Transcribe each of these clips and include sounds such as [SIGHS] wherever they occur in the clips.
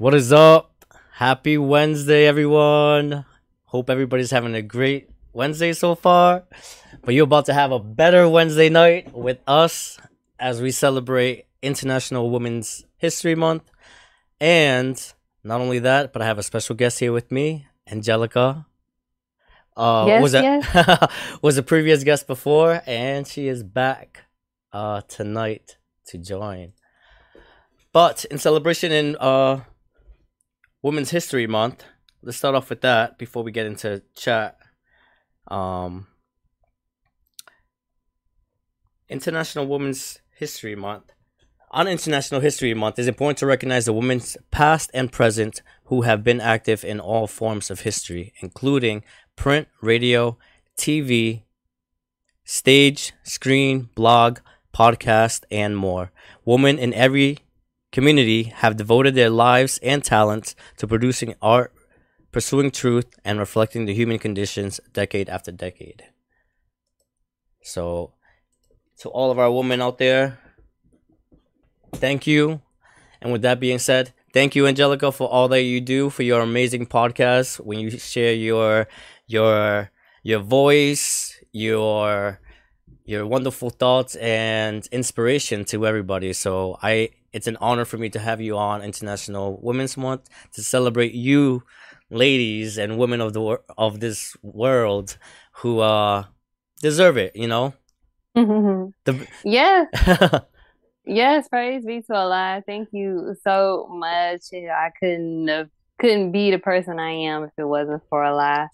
What is up? Happy Wednesday, everyone. Hope everybody's having a great Wednesday so far. But you're about to have a better Wednesday night with us as we celebrate International Women's History Month. And not only that, but I have a special guest here with me, Angelica. Uh, Yes, was a [LAUGHS] was a previous guest before, and she is back uh, tonight to join. But in celebration in uh, Women's History Month, let's start off with that before we get into chat. Um, International Women's History Month. On International History Month, it's important to recognize the women's past and present who have been active in all forms of history, including print, radio, TV, stage, screen, blog, podcast, and more. Women in every community have devoted their lives and talents to producing art, pursuing truth, and reflecting the human conditions decade after decade. So, to all of our women out there, thank you. And with that being said, thank you, Angelica, for all that you do for your amazing podcast. When you share your your your voice, your your wonderful thoughts and inspiration to everybody. So I it's an honor for me to have you on International Women's Month to celebrate you ladies and women of the of this world who uh deserve it, you know? The [LAUGHS] yes, [LAUGHS] yes, praise be to Allah. Thank you so much. I couldn't have, couldn't be the person I am if it wasn't for Allah.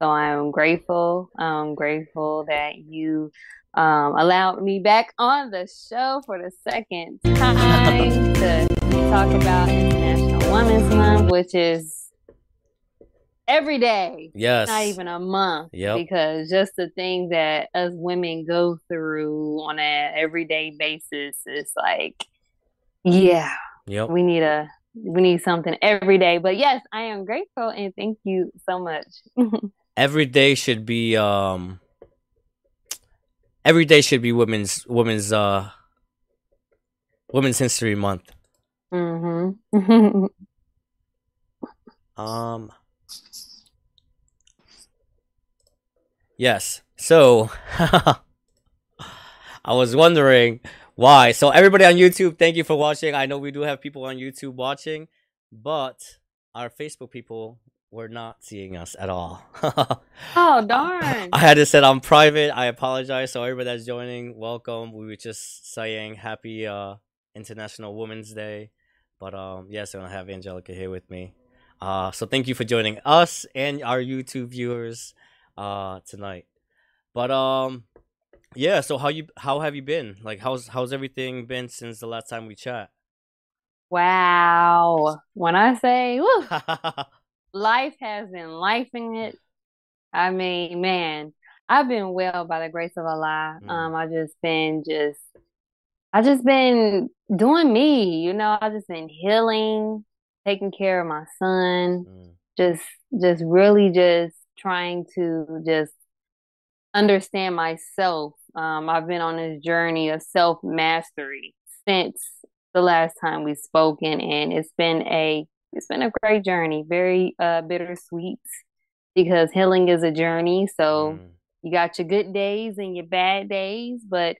So I'm grateful. I'm grateful that you um, allowed me back on the show for the second time [LAUGHS] to talk about International Women's Month, which is every day. yes. not even a month Yep. because just the things that us women go through on an everyday basis is like yeah Yep. we need a we need something every day but yes i am grateful and thank you so much [LAUGHS] every day should be um every day should be women's women's uh women's history month. Hmm [LAUGHS] um yes so [LAUGHS] i was wondering why. So everybody on youtube thank you for watching. I know we do have people on youtube watching but our facebook people were not seeing us at all oh [LAUGHS] darn I had to set on private. I apologize. So everybody that's joining, welcome. We were just saying happy uh International Women's Day. But um yes, I'm gonna have Angelica here with me. Uh so thank you for joining us and our YouTube viewers uh tonight. But um yeah, so how you how have you been? Like how's how's everything been since the last time we chat? wow when i say woo, [LAUGHS] life has been lifing it. I mean, man, I've been well by the grace of Allah. Mm. Um, I just been just, I just been doing me, you know. I just been healing, taking care of my son, Mm, just, just really just trying to just understand myself. Um, I've been on this journey of self mastery since the last time we spoken, and it's been a it's been a great journey, very uh bittersweet because healing is a journey. So mm. you got your good days and your bad days, but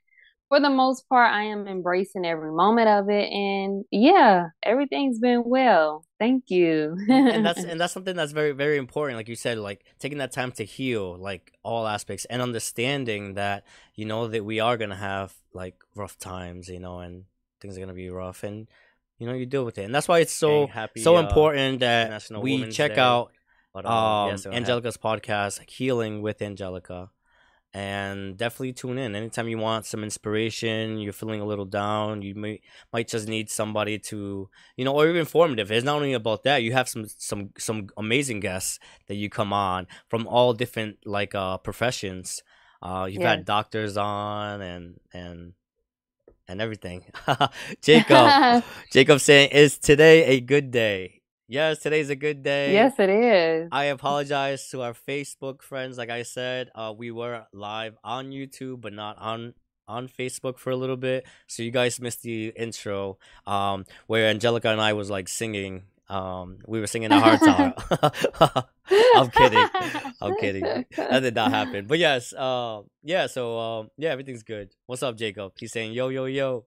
for the most part, I am embracing every moment of it, and yeah, everything's been well. Thank you. and that's [LAUGHS] and that's something that's very very important like you said like taking that time to heal like all aspects and understanding that you know that we are gonna have like rough times you know and things are gonna be rough and you know you deal with it. And that's why it's so happy, so uh, important that International we Women's check Day. out But, um yes, so angelica's podcast healing with angelica. And definitely tune in anytime you want some inspiration you're feeling a little down you may might just need somebody to you know or even informative. It's not only about that you have some some some amazing guests that you come on from all different like uh professions. Uh you've had doctors on and and and everything [LAUGHS] jacob [LAUGHS] jacob saying is today a good day yes today's a good day yes, it is. I apologize to our Facebook friends. Like I said, uh, we were live on YouTube, but not on on Facebook for a little bit. So you guys missed the intro, um, where Angelica and I was like singing Um, we were singing our hearts out. I'm kidding. I'm kidding. That did not happen. But yes, uh, yeah. So um, yeah, everything's good. What's up, Jacob? He's saying yo yo yo.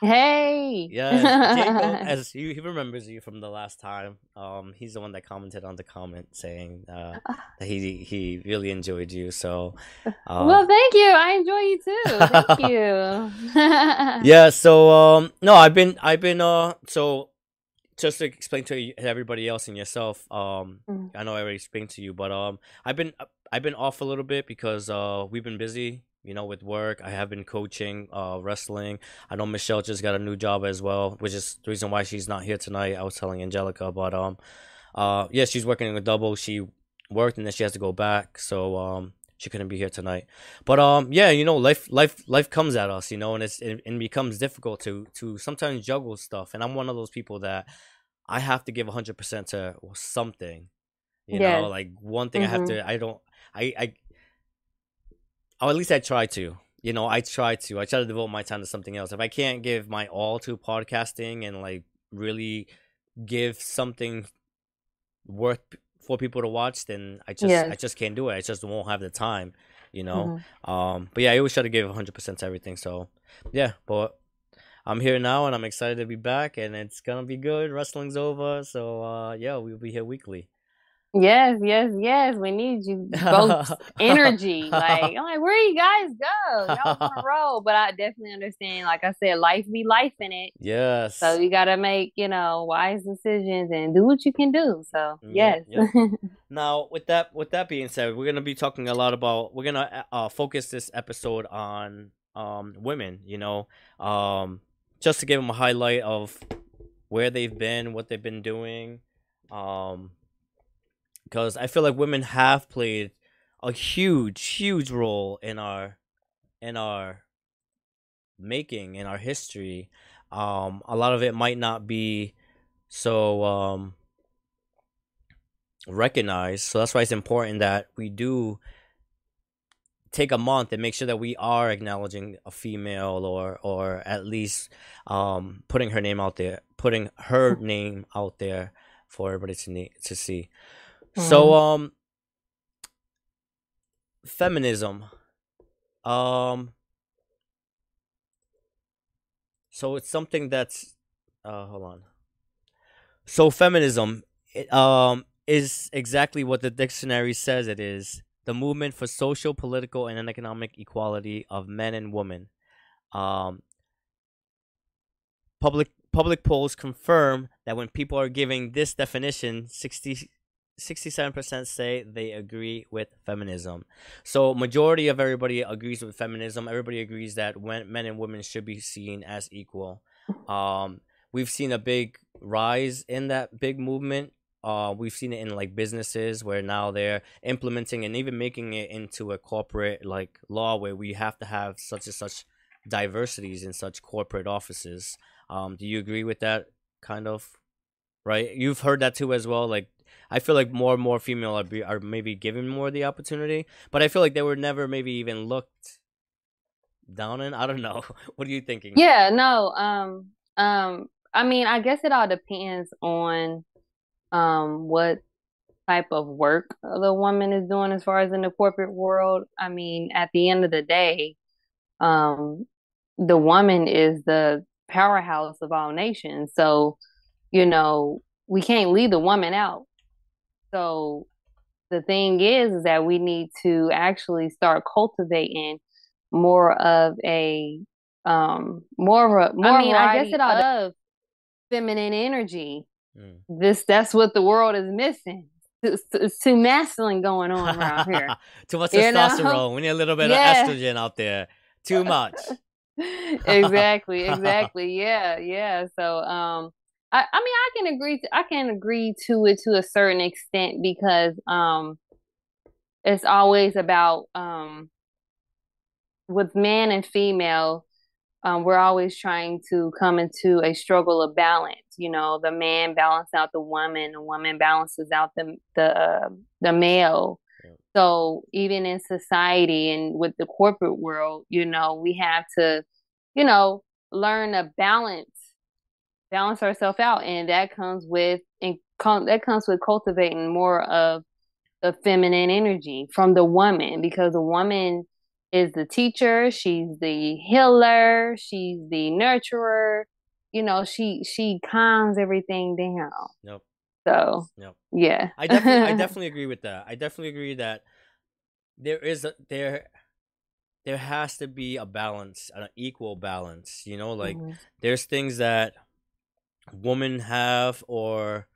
Hey. Yeah, Jacob, [LAUGHS] as he, he remembers you from the last time. Um, he's the one that commented on the comment saying uh, that he he really enjoyed you. So, uh, well, thank you. I enjoy you too. Thank [LAUGHS] you. [LAUGHS] yeah. So um, no, I've been I've been uh so just to explain to everybody else and yourself, um, mm. I know I already explained to you, but um, I've been I've been off a little bit because uh, we've been busy, you know, with work. I have been coaching, uh, wrestling. I know Michelle just got a new job as well, which is the reason why she's not here tonight. I was telling Angelica, but um, uh, yeah, she's working in a double. She worked and then she has to go back, so um, she couldn't be here tonight. But um, yeah, you know, life life life comes at us, you know, and it's it, it becomes difficult to to sometimes juggle stuff. And I'm one of those people that I have to give 100 percent to something. You know, like one thing mm-hmm. I have to. I don't. I I. Or at least I try to. You know, I try to. I try to devote my time to something else. If I can't give my all to podcasting and like really give something worth for people to watch, then I just yes. I just can't do it. I just won't have the time, you know. Mm-hmm. Um, but yeah, I always try to give 100 percent to everything. So yeah, but I'm here now and I'm excited to be back, and it's gonna be good. Wrestling's over, so uh, yeah, we'll be here weekly. Yes, yes, yes. We need you [LAUGHS] both energy. Like, I'm like, where you guys go? Y'all on a [LAUGHS] roll. But I definitely understand, like I said, life be life in it. Yes. So you gotta make, you know, wise decisions and do what you can do. So mm, yes. Yeah, [LAUGHS] yeah. now with that with that being said, we're gonna be talking a lot about we're gonna uh, focus this episode on um women, you know. Um just to give them a highlight of where they've been, what they've been doing. Um because I feel like women have played a huge, huge role in our in our making in our history. Um, a lot of it might not be so um, recognized. So that's why it's important that we do take a month and make sure that we are acknowledging a female or or at least um, putting her name out there, putting her [LAUGHS] name out there for everybody to need, to see. So mm-hmm. um feminism um so it's something that's uh hold on. So feminism it, um is exactly what the dictionary says it is. The movement for social, political, and economic equality of men and women. Um, public public polls confirm that when people are giving this definition, 60 67% say they agree with feminism. So majority of everybody agrees with feminism. Everybody agrees that when men and women should be seen as equal. Um, we've seen a big rise in that big movement. Uh, we've seen it in like businesses where now they're implementing and even making it into a corporate like law where we have to have such and such diversities in such corporate offices. Um, do you agree with that kind of? Right, you've heard that too as well. Like I feel like more and more female are, be, are maybe given more the opportunity, but I feel like they were never maybe even looked down in. I don't know. [LAUGHS] What are you thinking? Yeah, no. Um, um, I mean, I guess it all depends on um what type of work the woman is doing as far as in the corporate world. I mean, at the end of the day, um, the woman is the powerhouse of all nations. So, you know, we can't leave the woman out. So the thing is, is that we need to actually start cultivating more of a um more of a more I mean, I guess it all of feminine energy. Mm. This that's what the world is missing. It's, too masculine going on around here. [LAUGHS] too much testosterone. Know? We need a little bit yeah. of estrogen out there. Too [LAUGHS] much. exactly, [LAUGHS] exactly. yeah, yeah. So um I, I mean, I can agree. To, I can agree to it to a certain extent because um, it's always about um, with man and female. Um, we're always trying to come into a struggle of balance. You know, the man balances out the woman, the woman balances out the the uh, the male. So even in society and with the corporate world, you know, we have to, you know, learn a balance balance ourselves out, and that comes with and that comes with cultivating more of the feminine energy from the woman because the woman is the teacher, she's the healer, she's the nurturer. You know, she she calms everything down. Yep. So Yep. yeah. I definitely I [LAUGHS] definitely agree with that. I definitely agree that there is a there there has to be a balance, an equal balance. You know, like Mhm. there's things that women have or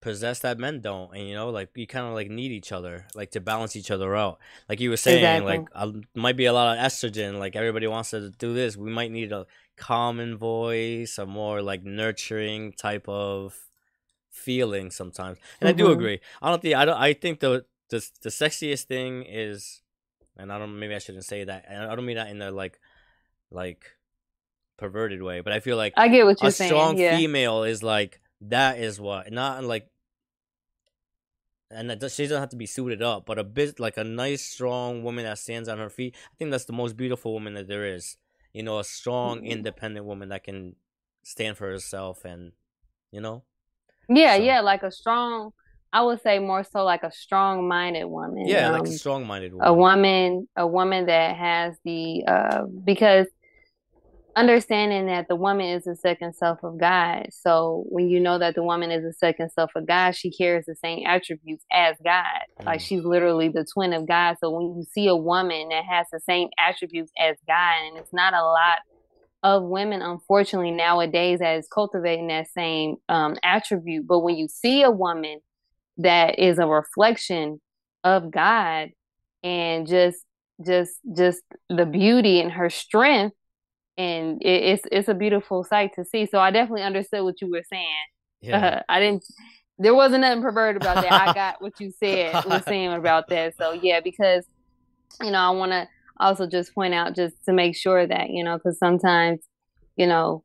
possess that men don't and you know like you kind of like need each other like to balance each other out like you were saying Exactly. like uh, might be a lot of estrogen like everybody wants to do this we might need a common voice a more like nurturing type of feeling sometimes and i do Mhm. agree i don't think i don't i think the the, the sexiest thing is and i don't maybe i shouldn't say that and i don't mean that in the like like perverted way but i feel like I get what you're a strong saying. Yeah. female is like that is what not like and that does- she doesn't have to be suited up but a bit like a nice strong woman that stands on her feet i think that's the most beautiful woman that there is you know a strong Mhm. independent woman that can stand for herself and you know Yeah, So- yeah, like a strong I would say more so like a strong minded woman. yeah like um, a strong-minded woman a woman a woman that has the uh because understanding that the woman is the second self of God. So when you know that the woman is the second self of God, she carries the same attributes as God. Like Mm. she's literally the twin of God. So when you see a woman that has the same attributes as God, and it's not a lot of women, unfortunately, nowadays that is cultivating that same um, attribute. But when you see a woman that is a reflection of God and just just just the beauty and her strength and it, it's it's a beautiful sight to see. So i definitely understood what you were saying. Yeah. I didn't there wasn't nothing perverted about that. I got what you [LAUGHS] said was saying about that. So yeah because you know i want to also just point out just to make sure that you know because sometimes you know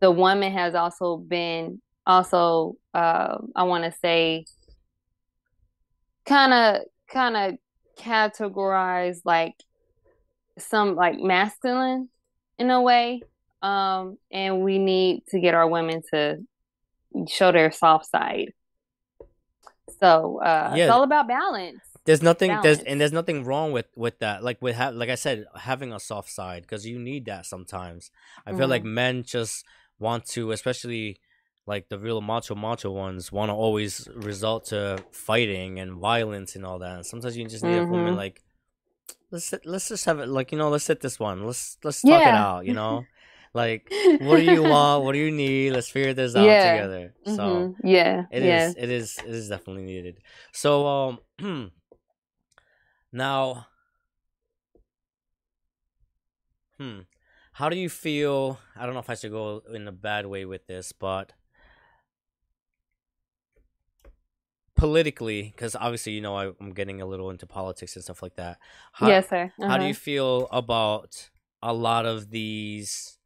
the woman has also been also uh, i want to say kind of kind of categorized like some like masculine in a way um and we need to get our women to show their soft side so uh Yeah. it's all about balance there's nothing there's and there's nothing wrong with with that like with ha- like i said having a soft side because you need that sometimes i feel Mm-hmm. like men just want to especially like the real macho macho ones want to always result to fighting and violence and all that and sometimes you just need a woman Mhm. like let's sit, let's just have it like you know let's hit this one let's let's talk it out you know [LAUGHS] like what do you want what do you need let's figure this out Yeah. together so Mhm. yeah it is. yeah It is. It is definitely needed. So um, [CLEARS THROAT] now, hmm, how do you feel? I don't know if I should go in a bad way with this, but politically, because obviously you know I, I'm getting a little into politics and stuff like that. How, yes sir How do Uh-huh. you feel about a lot of these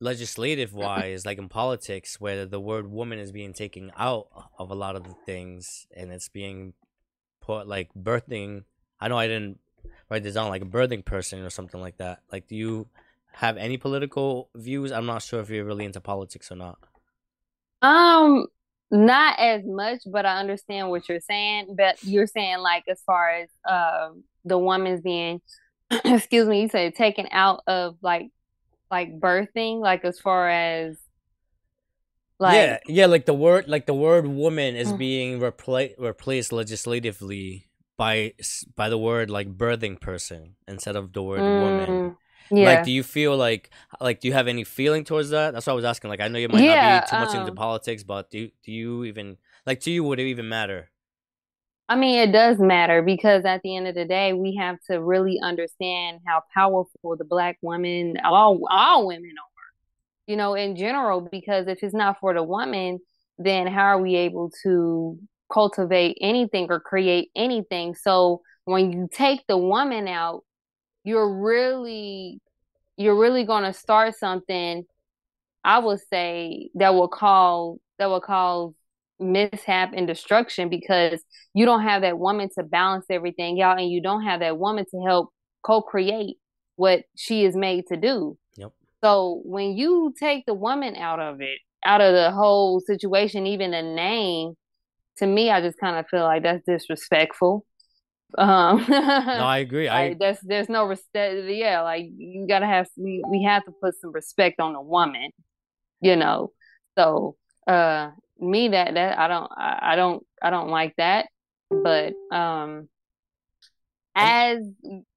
legislative wise, like in politics, where the word woman is being taken out of a lot of the things and it's being put like birthing? I know I didn't write this down, like a birthing person or something like that. Like, do you have any political views? I'm not sure if you're really into politics or not. Um, not as much, but I understand what you're saying. But you're saying like as far as um the woman's being, [CLEARS THROAT] excuse me, you said taken out of like like birthing, like as far as like yeah, yeah, like the word, like the word woman is Mm. being repla- replaced legislatively by by the word like birthing person instead of the word woman. Yeah. Like, do you feel like like do you have any feeling towards that? That's what I was asking. Like, I know you might Yeah, not be too much into um, politics, but do do you even like to you would it even matter? I mean, it does matter because at the end of the day, we have to really understand how powerful the black woman, all all women are. You know, in general, because if it's not for the woman, then how are we able to cultivate anything or create anything? So when you take the woman out, you're really you're really going to start something I would say that will cause that will cause mishap and destruction because you don't have that woman to balance everything out and you don't have that woman to help co-create what she is made to do. Yep. So when you take the woman out of it, out of the whole situation, even the name, to me, I just kind of feel like that's disrespectful. Um, [LAUGHS] no, I agree. I like, there's there's no respect. Yeah, like you gotta have we we have to put some respect on the woman, you know. So uh, me that that I don't I, I don't I don't like that. But um, as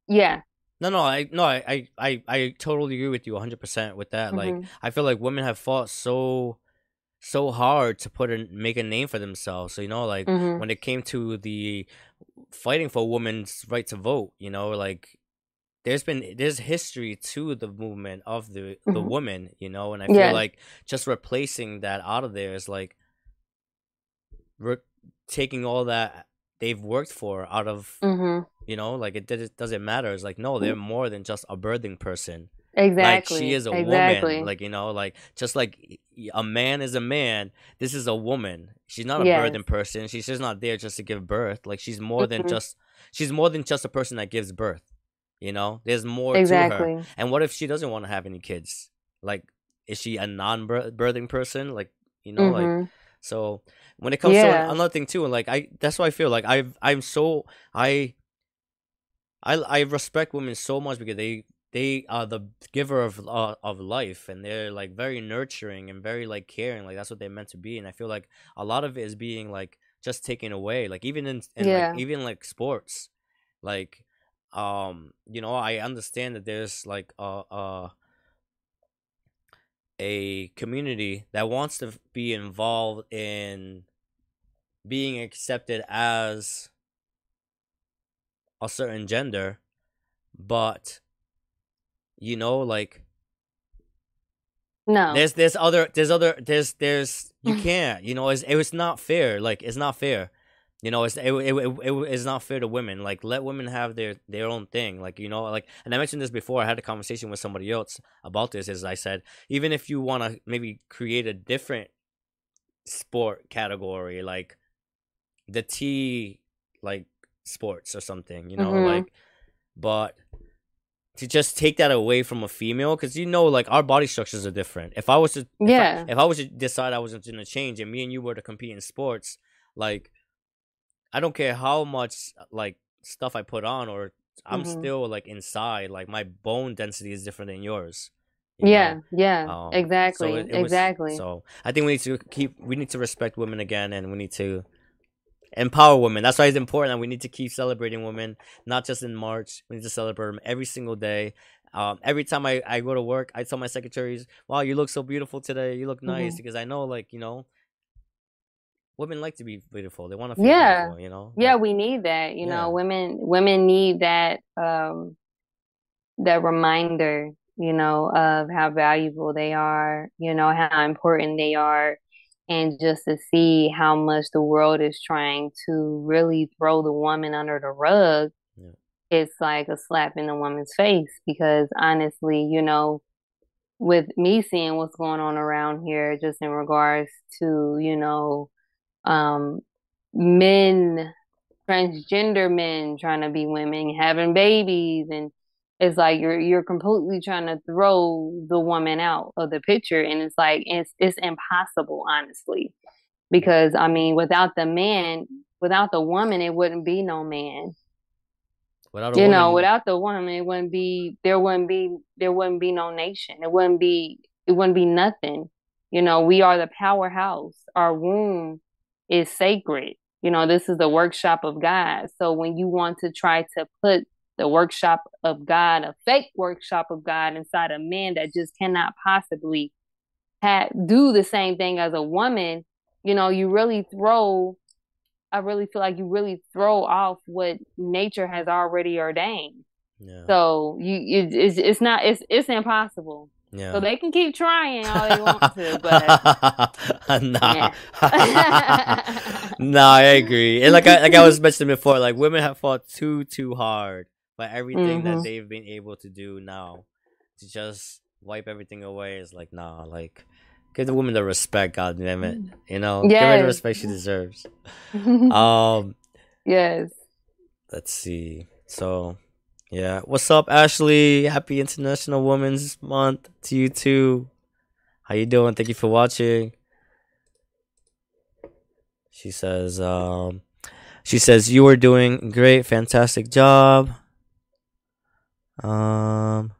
yeah, no, no, I no, I, I, I totally agree with you 100 percent with that. Mm-hmm. Like, I feel like women have fought so, so hard to put and make a name for themselves. So you know, like mm-hmm. when it came to the fighting for women's right to vote, you know, like there's been there's history to the movement of the mm-hmm. the woman, you know, and I feel yeah. like just replacing that out of there is like re- taking all that they've worked for out of mm-hmm. you know like it, it doesn't matter it's like no they're more than just a birthing person exactly like she is a exactly. woman like you know like just like a man is a man this is a woman she's not a yes. birthing person she's just not there just to give birth like she's more mm-hmm. than just she's more than just a person that gives birth you know there's more exactly. to her and what if she doesn't want to have any kids like is she a non-birthing person like you know mm-hmm. like so when it comes yeah. to another thing too, and like I, that's why I feel like I, I'm so I, I, I respect women so much because they they are the giver of uh, of life and they're like very nurturing and very like caring like that's what they're meant to be and i feel like a lot of it is being like just taken away like even in, in yeah. like even like sports like um you know i understand that there's like a, a a community that wants to be involved in being accepted as a certain gender but you know like no there's there's other there's other there's there's you [LAUGHS] can't you know it's it was not fair like it's not fair you know it's it, it, it, it, it's not fair to women like let women have their their own thing like you know like and i mentioned this before i had a conversation with somebody else about this as i said even if you want to maybe create a different sport category like the t like sports or something you know mm-hmm. like but to just take that away from a female because you know like our body structures are different if i was to yeah if I, if I was to decide i was going to change and me and you were to compete in sports like I don't care how much like stuff I put on or I'm mm-hmm. still like inside like my bone density is different than yours. yeah, know? yeah, um, exactly, so it, it exactly. Was, so I think we need to keep we need to respect women again, and we need to empower women. That's why it's important that we need to keep celebrating women, not just in March. We need to celebrate them every single day. Um, every time I, I go to work, I tell my secretaries, "Wow, you look so beautiful today. You look nice," mm-hmm. because I know, like you know, women like to be beautiful. They want to feel yeah. beautiful, you know? Yeah, we need that. You yeah. know, women women need that um that reminder, you know, of how valuable they are, you know, how important they are and just to see how much the world is trying to really throw the woman under the rug. Yeah. It's like a slap in the woman's face because honestly, you know, with me seeing what's going on around here just in regards to, you know, um, men, transgender men trying to be women, having babies, and it's like you're you're completely trying to throw the woman out of the picture, and it's like it's it's impossible, honestly, because I mean, without the man, without the woman, it wouldn't be no man. Without you woman, know, without the woman, it wouldn't be there. Wouldn't be there. Wouldn't be no nation. It wouldn't be. It wouldn't be nothing. You know, we are the powerhouse. Our womb is sacred. You know, this is the workshop of God. So when you want to try to put the workshop of God, a fake workshop of God inside a man that just cannot possibly have, do the same thing as a woman, you know, you really throw I really feel like you really throw off what nature has already ordained. Yeah. So you it, it's it's not it's it's impossible. Yeah. So they can keep trying all they want to, but [LAUGHS] nah, [LAUGHS] nah, I agree. And like I like I was [LAUGHS] mentioning before, like women have fought too too hard for everything mm-hmm. that they've been able to do now to just wipe everything away is like nah, like give the woman the respect, god damn it, you know, yes. give her the respect she [LAUGHS] deserves. [LAUGHS] um, yes. Let's see. So Yeah. What's up, Ashley? Happy International Women's Month to you too. How you doing? Thank you for watching. She says, um, she says you are doing great, fantastic job. Um,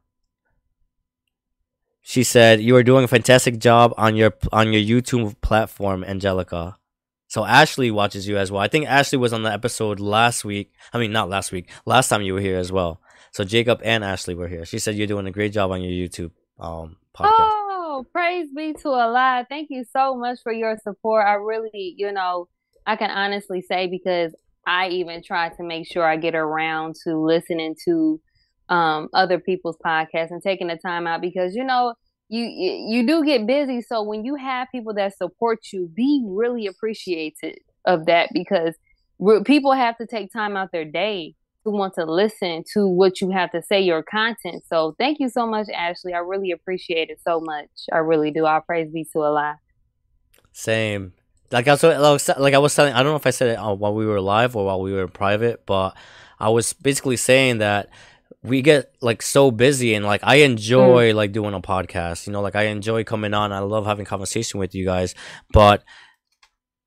she said you are doing a fantastic job on your on your YouTube platform, Angelica. So Ashley watches you as well. I think Ashley was on the episode last week. I mean, not last week. Last time you were here as well. So Jacob and Ashley were here. She said you're doing a great job on your YouTube um podcast. Oh, praise be to Allah. Thank you so much for your support. I really, you know, I can honestly say because I even try to make sure I get around to listening to um, other people's podcasts and taking the time out because you know you you do get busy. So when you have people that support you, be really appreciated of that because people have to take time out their day to want to listen to what you have to say, your content. So thank you so much, Ashley. I really appreciate it so much. I really do. I'll praise be to Allah. Same. Like I was like I was telling. I don't know if I said it uh, while we were live or while we were in private, but I was basically saying that we get like so busy and like I enjoy mm. like doing a podcast. You know, like I enjoy coming on. I love having conversation with you guys. But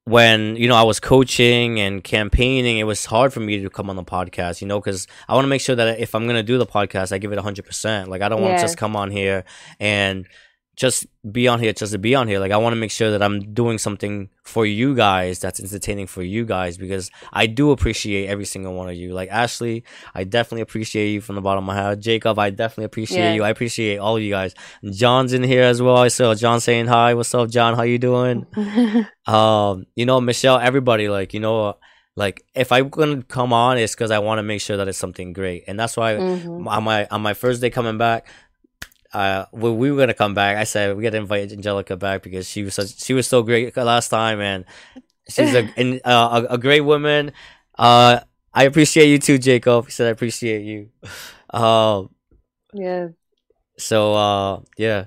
when you know I was coaching and campaigning, it was hard for me to come on the podcast. You know, because I want to make sure that if I'm gonna do the podcast, I give it hundred percent. Like I don't want to just come on here and just be on here just to be on here. Like I want to make sure that I'm doing something for you guys that's entertaining for you guys because I do appreciate every single one of you. Like Ashley, I definitely appreciate you from the bottom of my heart. Jacob, I definitely appreciate yeah. you. I appreciate all of you guys. John's in here as well. I saw John saying hi. What's up, John? How you doing? [LAUGHS] um, you know, Michelle, everybody, like, you know, like if I'm gonna come on, it's because I want to make sure that it's something great, and that's why mm-hmm. on my on my first day coming back, uh, when we were gonna come back, I said we gotta invite Angelica back because she was such, she was so great last time, and she's a [LAUGHS] in, uh, a, a, great woman. Uh, I appreciate you too, Jacob. He said I appreciate you. [LAUGHS] Um, yeah. So uh, yeah,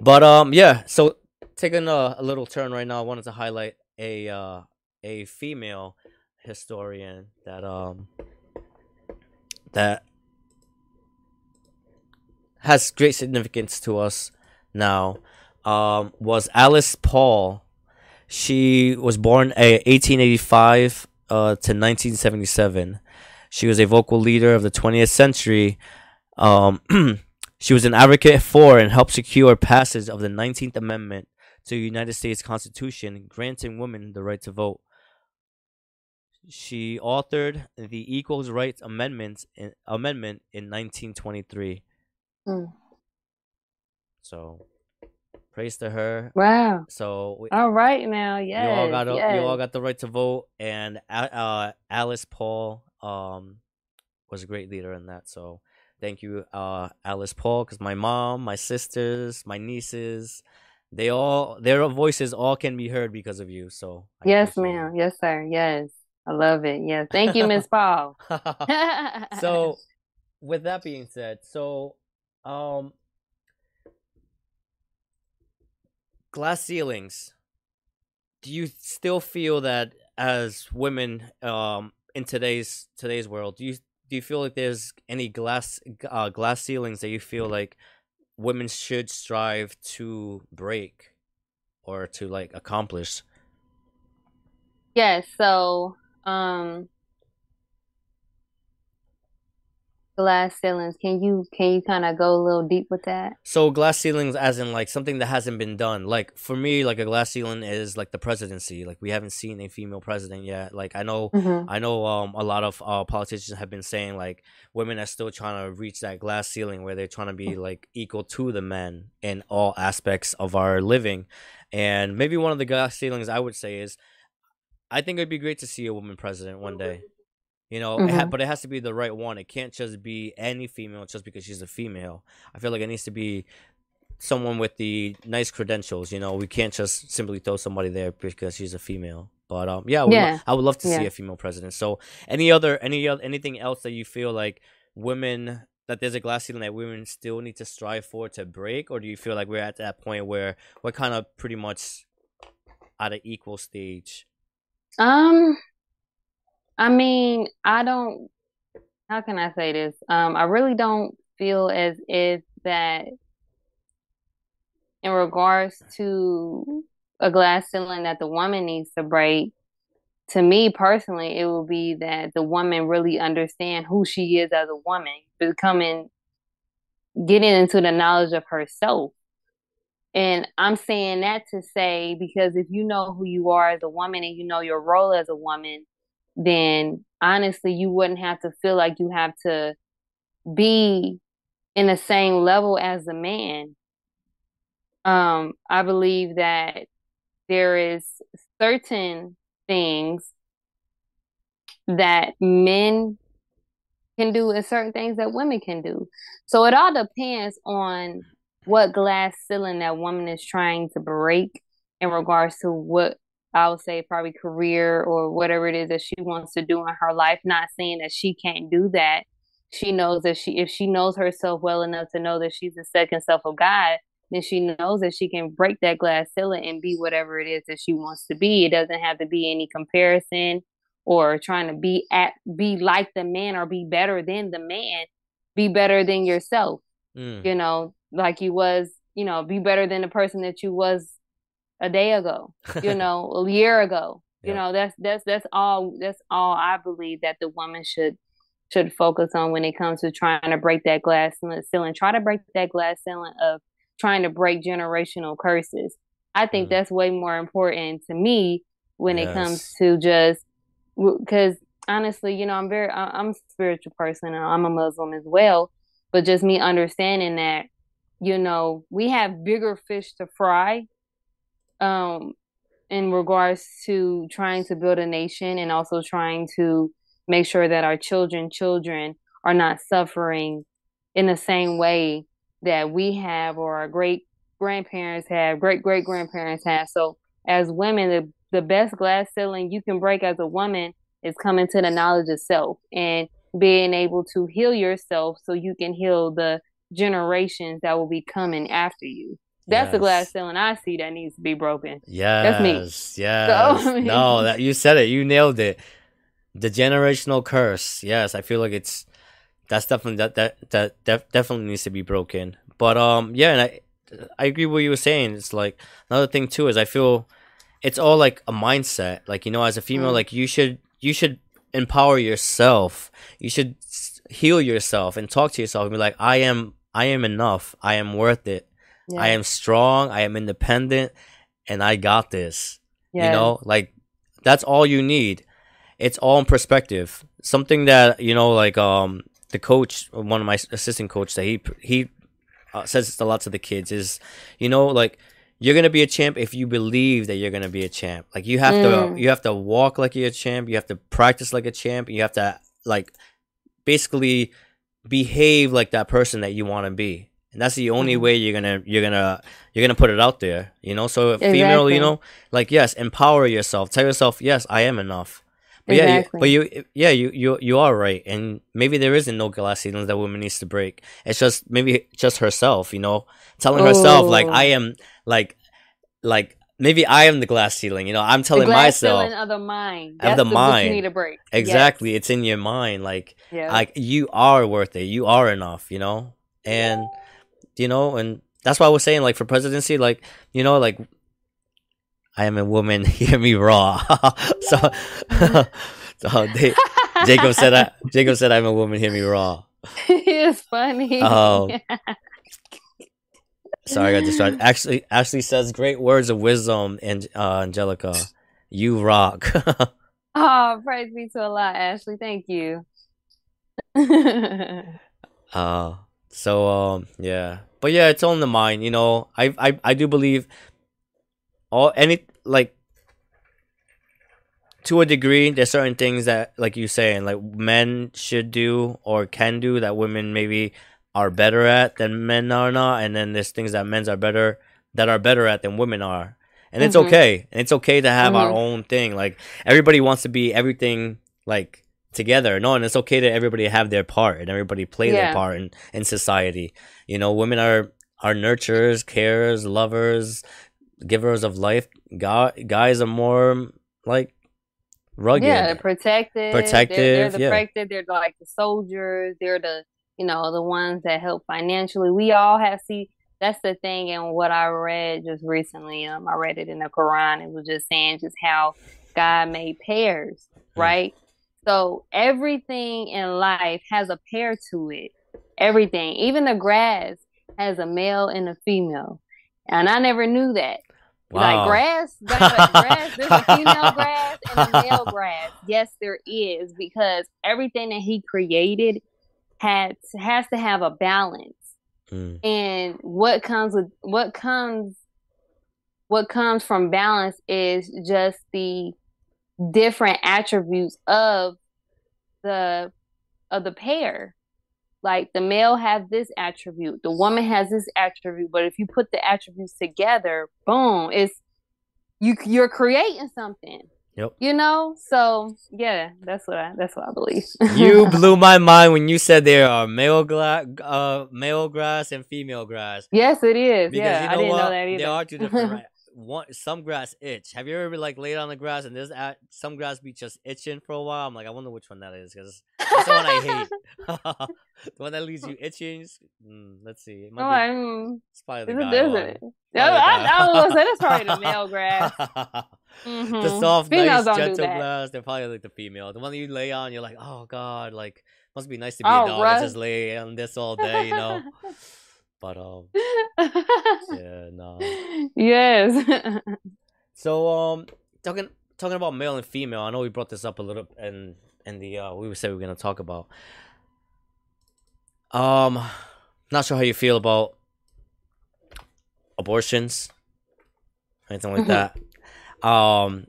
but um, yeah. So taking a, a little turn right now, I wanted to highlight a uh, a female historian that um that has great significance to us now um, was Alice Paul. She was born a 1885 uh, to 1977. She was a vocal leader of the 20th century. Um, [CLEARS THROAT] she was an advocate for and helped secure passage of the 19th Amendment to the United States Constitution, granting women the right to vote. She authored the Equal Rights Amendment in, Amendment in 1923. Mm. So praise to her. Wow. So we, all right now, yeah, you all got a, yes. you all got the right to vote, and uh, Alice Paul um was a great leader in that. So thank you, uh, Alice Paul, because my mom, my sisters, my nieces, they all their voices all can be heard because of you. So I yes, ma'am. Yes, sir. Yes, I love it. Yes, thank you, Miss [LAUGHS] Paul. so, with that being said, so um, glass ceilings. Do you still feel that as women um in today's today's world, do you do you feel like there's any glass uh, glass ceilings that you feel like women should strive to break or to like accomplish? Yes, so um glass ceilings. Can you can you kind of go a little deep with that? So glass ceilings, as in like something that hasn't been done. Like for me, like a glass ceiling is like the presidency. Like we haven't seen a female president yet. Like I know, mm-hmm. I know, um, a lot of uh, politicians have been saying like women are still trying to reach that glass ceiling where they're trying to be [LAUGHS] like equal to the men in all aspects of our living. And maybe one of the glass ceilings I would say is, I think it'd be great to see a woman president one day. You know, mm-hmm. it ha- but it has to be the right one. It can't just be any female just because she's a female. I feel like it needs to be someone with the nice credentials. You know, we can't just simply throw somebody there because she's a female. But um, yeah, I would, yeah. Lo- I would love to yeah. see a female president. So, any other, any other, anything else that you feel like women that there's a glass ceiling that women still need to strive for to break, or do you feel like we're at that point where we're kind of pretty much at an equal stage? Um, I mean, I don't how can I say this? Um, I really don't feel as if that in regards to a glass ceiling that the woman needs to break, to me personally, it will be that the woman really understand who she is as a woman, becoming getting into the knowledge of herself. And I'm saying that to say because if you know who you are as a woman and you know your role as a woman, then honestly, you wouldn't have to feel like you have to be in the same level as a man. Um, I believe that there is certain things that men can do and certain things that women can do. So it all depends on what glass ceiling that woman is trying to break in regards to what I would say probably career or whatever it is that she wants to do in her life. Not saying that she can't do that. She knows that she if she knows herself well enough to know that she's the second self of God, then she knows that she can break that glass ceiling and be whatever it is that she wants to be. It doesn't have to be any comparison or trying to be at be like the man or be better than the man. Be better than yourself. Mm. You know, like you was, you know, be better than the person that you was a day ago, you [LAUGHS] know, a year ago. Yeah. You know, that's that's that's all that's all I believe that the woman should should focus on when it comes to trying to break that glass ceiling. Try to break that glass ceiling of trying to break generational curses. I think mm. that's way more important to me when yes. it comes to just because honestly, you know, I'm very I'm a spiritual person and I'm a Muslim as well, but just me understanding that you know we have bigger fish to fry um, in regards to trying to build a nation and also trying to make sure that our children children are not suffering in the same way that we have or our great grandparents have great great grandparents have. So as women the, the best glass ceiling you can break as a woman is coming to the knowledge of self and being able to heal yourself so you can heal the generations that will be coming after you that's yes. the glass ceiling I see that needs to be broken. Yes, that's me. Yes. So, [LAUGHS] I mean, no, that you said it. You nailed it. The generational curse. Yes, I feel like it's that's definitely that that that def- definitely needs to be broken. But um, yeah, and I I agree with what you were saying. It's like another thing too is I feel it's all like a mindset. Like you know, as a female, mm. like you should you should empower yourself. You should heal yourself and talk to yourself and be like, I am I am enough. I am worth it. Yeah. I am strong, I am independent, and I got this. Yeah. You know, like that's all you need. It's all in perspective. Something that, you know, like um the coach, one of my assistant coach that he he uh, says a lot to the kids is, you know, like you're gonna be a champ if you believe that you're gonna be a champ. Like you have mm. to you have to walk like you're a champ. You have to practice like a champ. You have to like basically behave like that person that you want to be and that's the only mm-hmm. way you're gonna you're gonna you're gonna put it out there you know so exactly. female you know like yes empower yourself tell yourself yes i am enough but exactly. yeah you, but you yeah you, you you are right and maybe there isn't no glass ceilings that woman needs to break it's just maybe just herself you know telling herself like i am like like maybe I am the glass ceiling. You know, I'm telling the glass myself ceiling of the mind. Of the, the mind. You need a break. Exactly. Yes. It's in your mind. Like, yeah. like you are worth it. You are enough. You know, and you know, and that's why I was saying like for presidency, like you know, like I am a woman, [LAUGHS] hear me raw. [LAUGHS] so, [LAUGHS] so they, Jacob said, I, Jacob said, I'm a woman, hear me raw. it's funny. Oh. Sorry, I got distracted. Actually, Ashley says great words of wisdom, and uh, Angelica, you rock. oh, praise be to Allah, Ashley. Thank you. uh, so um yeah. But yeah, it's all in the mind, you know. I I I do believe all any like to a degree there's certain things that like you saying like men should do or can do that women maybe are better at than men are not and then there's things that men's are better that are better at than women are and mm-hmm. it's okay and it's okay to have mm-hmm. our own thing like everybody wants to be everything like together. No, and it's okay to everybody have their part and everybody play yeah. their part in, in society. You know, women are are nurturers, carers, lovers, givers of life. God, guys are more like rugged. Yeah, they're protected. Protective, They're, they're the yeah. protected. They're like the soldiers. They're the you know the ones that help financially. We all have see. That's the thing, and what I read just recently. Um, I read it in the Quran. It was just saying just how God made pairs, Mm. So everything in life has a pair to it. Everything, even the grass, has a male and a female, and I never knew that. Wow. Like grass, grass, [LAUGHS] grass, there's a female grass and a male grass. Yes, there is because everything that he created has has to have a balance. Mm. And what comes with what comes what comes from balance is just the different attributes of the of the pair. Like the male has this attribute, the woman has this attribute, but if you put the attributes together, boom, it's you you're creating something. Yep. You know? So yeah, that's what I that's what I believe. You [LAUGHS] blew my mind when you said there are male gla- uh male grass and female grass. Yes, it is. Because yeah, you know I didn't what? know that either. There are two different. [LAUGHS] Right? One, some grass itch. Have you ever like laid on the grass and there's at, some grass be just itching for a while? I'm like, I wonder which one that is because that's the one I hate. [LAUGHS] [LAUGHS] the one that leaves you itching. Mm, let's see. It Oh, be, I'm, it's probably the guy one. Yeah, the I. I was gonna say that's probably the male grass. [LAUGHS] the Mhm. soft, Females nice, gentle grass. They're probably like the female. The one that you lay on, you're like, oh god, like must be nice to be Oh, a dog Russ. just lay on this all day, you know. But um, [LAUGHS] yeah, no. yes. So um, talking talking about male and female, I know we brought this up a little, and and the uh, we said we were gonna talk about. Um, not sure how you feel about abortions, anything like that. [LAUGHS] Um,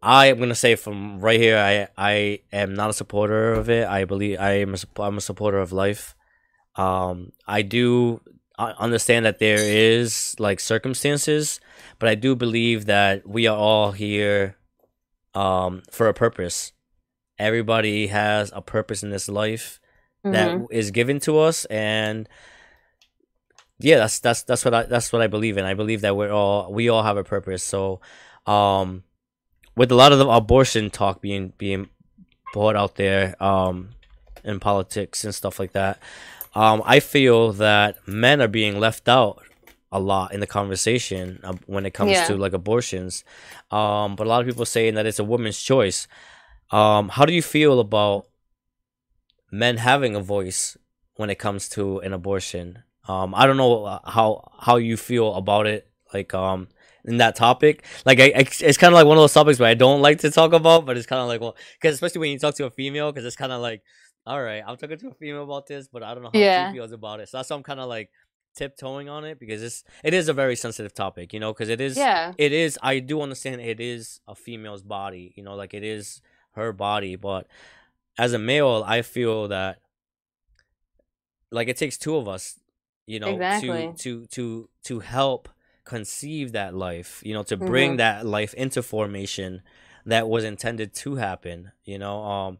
I am gonna say from right here, I I am not a supporter of it. I believe I am a, I'm a supporter of life. Um, I do understand that there is like circumstances, but I do believe that we are all here um for a purpose. Everybody has a purpose in this life that Mhm. is given to us and yeah that's that's that's what i that's what i believe in i believe that we're all we all have a purpose so um with a lot of the abortion talk being being brought out there um in politics and stuff like that um i feel that men are being left out a lot in the conversation uh, when it comes Yeah. to like abortions um but a lot of people saying that it's a woman's choice um how do you feel about men having a voice when it comes to an abortion. Um, I don't know uh, how how you feel about it, like um in that topic. Like I, I it's kind of like one of those topics where I don't like to talk about, but it's kind of like well, because especially when you talk to a female, because it's kind of like, all right, I'm talking to a female about this, but I don't know how Yeah. she feels about it. So that's why I'm kind of like tiptoeing on it because it's it is a very sensitive topic, you know, because it is Yeah. it is i do understand it is a female's body you know like it is her body but as a male i feel that like it takes two of us you know Exactly. to to to to help conceive that life you know to bring Mhm. that life into formation that was intended to happen you know um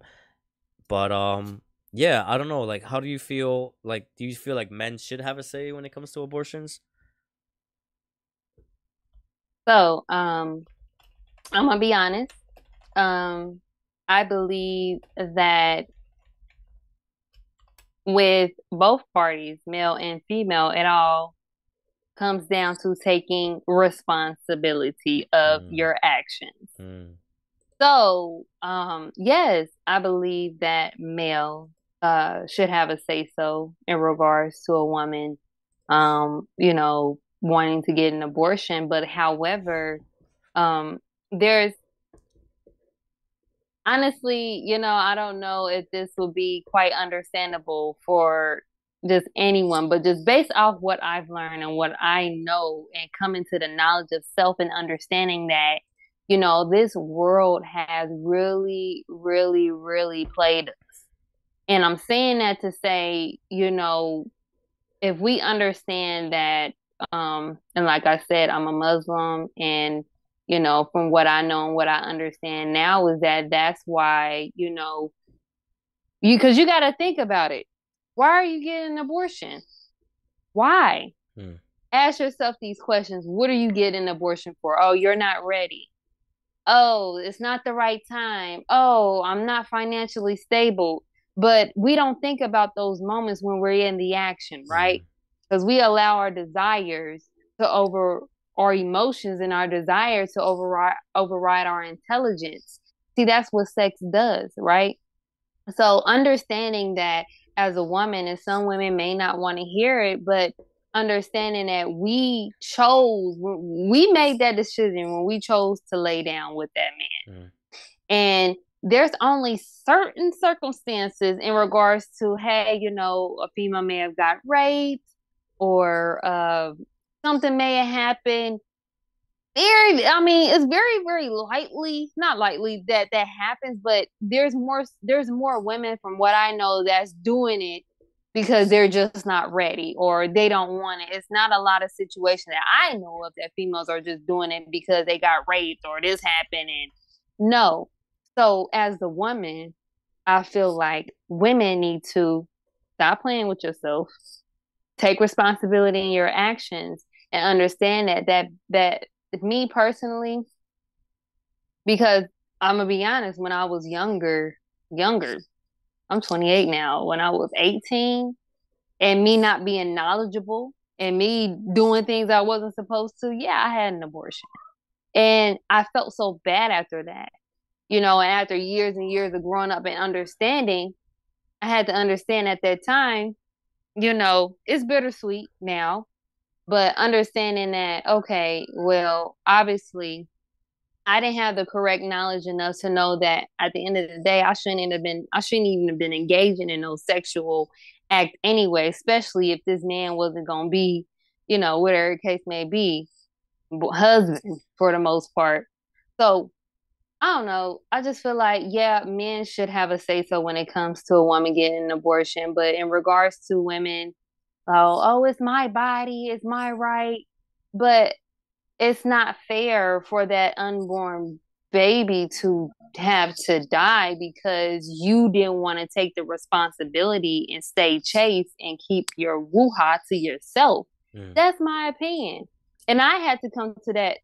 but um yeah i don't know like how do you feel like do you feel like men should have a say when it comes to abortions So, um, I'm gonna be honest. Um, I believe that with both parties, male and female, it all comes down to taking responsibility of Mm. your actions. mm. So, um, yes, I believe that male uh should have a say so in regards to a woman, um, you know, wanting to get an abortion. But however, um, there's honestly, you know, I don't know if this will be quite understandable for just anyone, but just based off what I've learned and what I know and coming to the knowledge of self and understanding that, you know, this world has really, really, really played us. And I'm saying that to say, you know, if we understand that, um, and like I said, I'm a Muslim and you know, from what I know and what I understand now is that that's why, you know, you because you got to think about it. Why are you getting an abortion? Why? Hmm. Ask yourself these questions. What are you getting an abortion for? Oh, you're not ready. Oh, it's not the right time. Oh, I'm not financially stable. But we don't think about those moments when we're in the action, right? Because mm-hmm. we allow our desires to over our emotions and our desires to override override our intelligence. See, that's what sex does, right? So understanding that as a woman, and some women may not want to hear it, but understanding that we chose, we made that decision when we chose to lay down with that man. Mm. And there's only certain circumstances in regards to, hey, you know, a female may have got raped or uh, something may have happened very i mean it's very very lightly not lightly that that happens but there's more there's more women from what i know that's doing it because they're just not ready or they don't want it. It's not a lot of situations that i know of that females are just doing it because they got raped or this happened and no. So as the woman i feel like women need to stop playing with yourself take responsibility in your actions and understand that that that me personally, because I'm gonna be honest, when I was younger, younger, I'm 28 now. When I was 18, and me not being knowledgeable and me doing things I wasn't supposed to, yeah, I had an abortion. And I felt so bad after that. You know, and after years and years of growing up and understanding, I had to understand at that time, you know, it's bittersweet now but understanding that okay well obviously i didn't have the correct knowledge enough to know that at the end of the day i shouldn't have been i shouldn't even have been engaging in no sexual act anyway especially if this man wasn't going to be you know whatever case may be husband [LAUGHS] for the most part so I don't know. I just feel like, yeah, men should have a say so when it comes to a woman getting an abortion. But in regards to women oh, oh, it's my body, it's my right. But it's not fair for that unborn baby to have to die because you didn't want to take the responsibility and stay chaste and keep your wuha to yourself. Mm. That's my opinion. And I had to come to that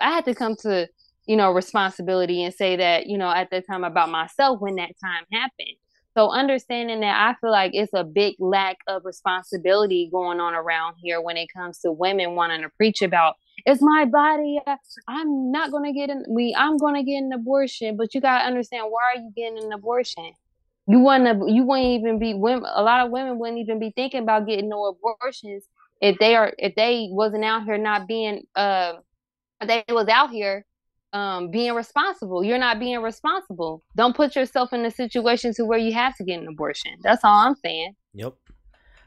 I had to come to, you know, responsibility and say that, you know, at the time about myself when that time happened. So understanding that I feel like it's a big lack of responsibility going on around here when it comes to women wanting to preach about it's my body. I'm not gonna get an we I'm gonna get an abortion, but you gotta understand why are you getting an abortion? You wanna you wouldn't even be women a lot of women wouldn't even be thinking about getting no abortions if they are if they wasn't out here not being uh they was out here um, being responsible. You're not being responsible. Don't put yourself in a situation to where you have to get an abortion. That's all I'm saying. Yep.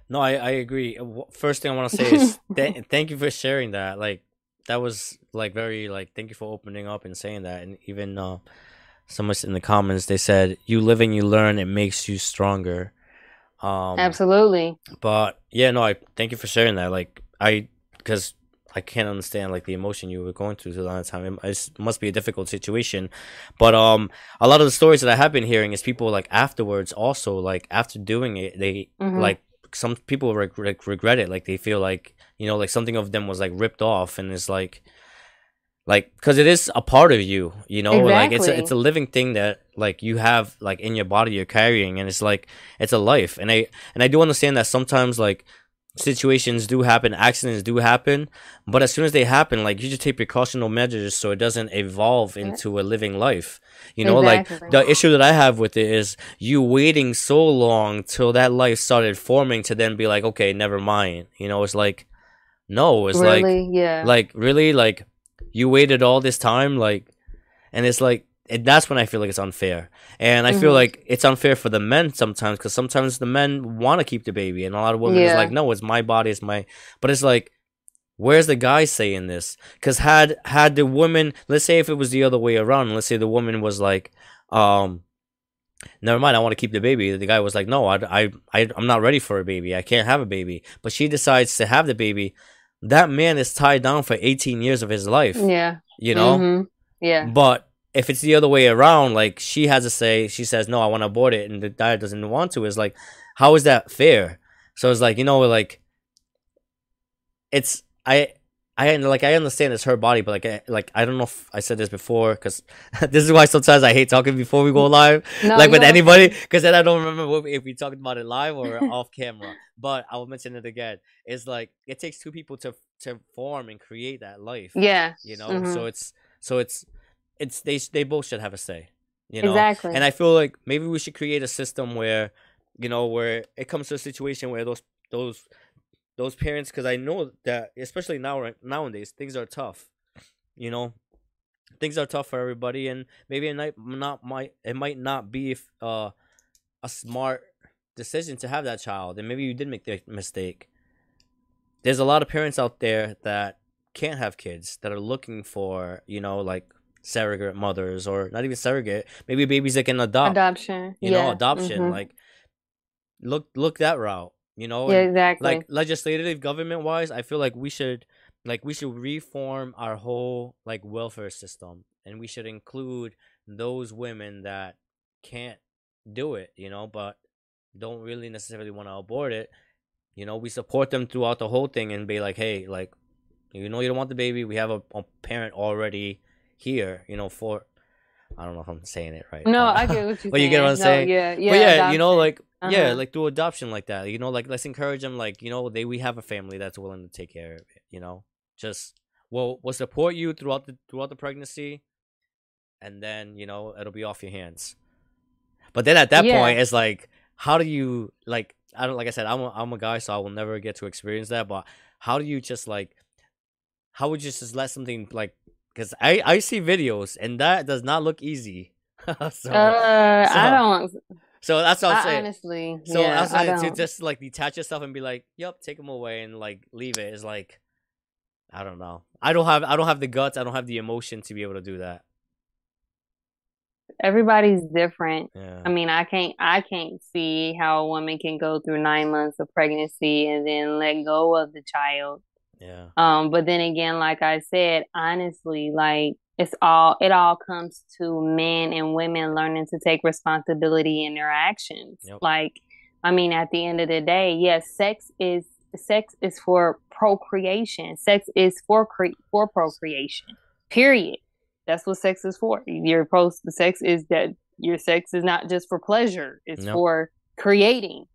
No, I, I agree. First thing I want to say is [LAUGHS] th- thank you for sharing that. Like that was like very like thank you for opening up and saying that. And even uh, someone in the comments they said you live and you learn. It makes you stronger. Um, Absolutely. But yeah, no, I thank you for sharing that. Like I because I can't understand like the emotion you were going through a lot of time. It must be a difficult situation, but um, a lot of the stories that I have been hearing is people like afterwards also like after doing it they mm-hmm. like some people reg- regret it like they feel like you know like something of them was like ripped off and it's like like because it is a part of you you know exactly. like it's a, it's a living thing that like you have like in your body you're carrying and it's like it's a life and i and i do understand that sometimes like situations do happen, accidents do happen, but as soon as they happen, like you just take precautional measures so it doesn't evolve into a living life. You know, exactly. like the issue that I have with it is you waiting so long till that life started forming to then be like, okay, never mind. You know, it's like, no, it's really? like, yeah, like really, like you waited all this time, like, and it's like and that's when I feel like it's unfair. And I mm-hmm. feel like it's unfair for the men sometimes because sometimes the men want to keep the baby, and a lot of women yeah. is like, no, it's my body, it's my. But it's like, where's the guy saying this? Because had had the woman, let's say if it was the other way around, let's say the woman was like, um, never mind, I want to keep the baby. The guy was like, no, I, I, I, I'm not ready for a baby. I can't have a baby. But she decides to have the baby. That man is tied down for 18 years of his life. Yeah. You know. Mm-hmm. Yeah. But if it's the other way around, like she has to say, she says, no, I want to abort it, and the guy doesn't want to, is like, how is that fair? So it's like, you know, like, it's, I, I like I understand it's her body, but like I, like I don't know if I said this before because [LAUGHS] this is why sometimes I hate talking before we go live, no, like with anybody, because then I don't remember what, if we talked about it live or [LAUGHS] off camera. But I will mention it again. It's like it takes two people to to form and create that life. Yeah, you know. Mm-hmm. So it's so it's it's they they both should have a say. You know exactly. And I feel like maybe we should create a system where you know where it comes to a situation where those those those parents because I know that especially now right nowadays things are tough. You know, things are tough for everybody, and maybe it might not might it might not be if, uh, a smart decision to have that child, and maybe you did make the mistake. There's a lot of parents out there that can't have kids that are looking for you know like surrogate mothers or not even surrogate maybe babies that can adopt adoption you yeah. know adoption mm-hmm. like look look that route you know yeah, exactly like legislative government wise i feel like we should like we should reform our whole like welfare system and we should include those women that can't do it you know but don't really necessarily want to abort it you know we support them throughout the whole thing and be like hey like you know you don't want the baby we have a, a parent already here you know for I don't know if I'm saying it right. No, I get what [LAUGHS] you're but you get what I'm no, saying. Yeah, yeah. But yeah, adoption. you know, like uh-huh. yeah, like through adoption like that. You know, like let's encourage them. Like you know, they we have a family that's willing to take care of it. You know, just well, we'll support you throughout the throughout the pregnancy, and then you know it'll be off your hands. But then at that yeah. point, it's like, how do you like? I don't like I said, I'm a, I'm a guy, so I will never get to experience that. But how do you just like? How would you just let something like because I I see videos and that does not look easy. [LAUGHS] so, uh, so, I don't. So that's what I'm saying. Honestly, so yeah, I'm saying to just like detach yourself and be like, "Yep, take them away," and like leave it." it is like, I don't know. I don't have I don't have the guts. I don't have the emotion to be able to do that. Everybody's different. Yeah. I mean, I can't I can't see how a woman can go through nine months of pregnancy and then let go of the child yeah. Um, but then again, like I said, honestly, like it's all it all comes to men and women learning to take responsibility in their actions. Yep. Like, I mean, at the end of the day, yes, sex is sex is for procreation. Sex is for cre- for procreation. Period. That's what sex is for. Your post sex is that your sex is not just for pleasure. It's nope. for creating.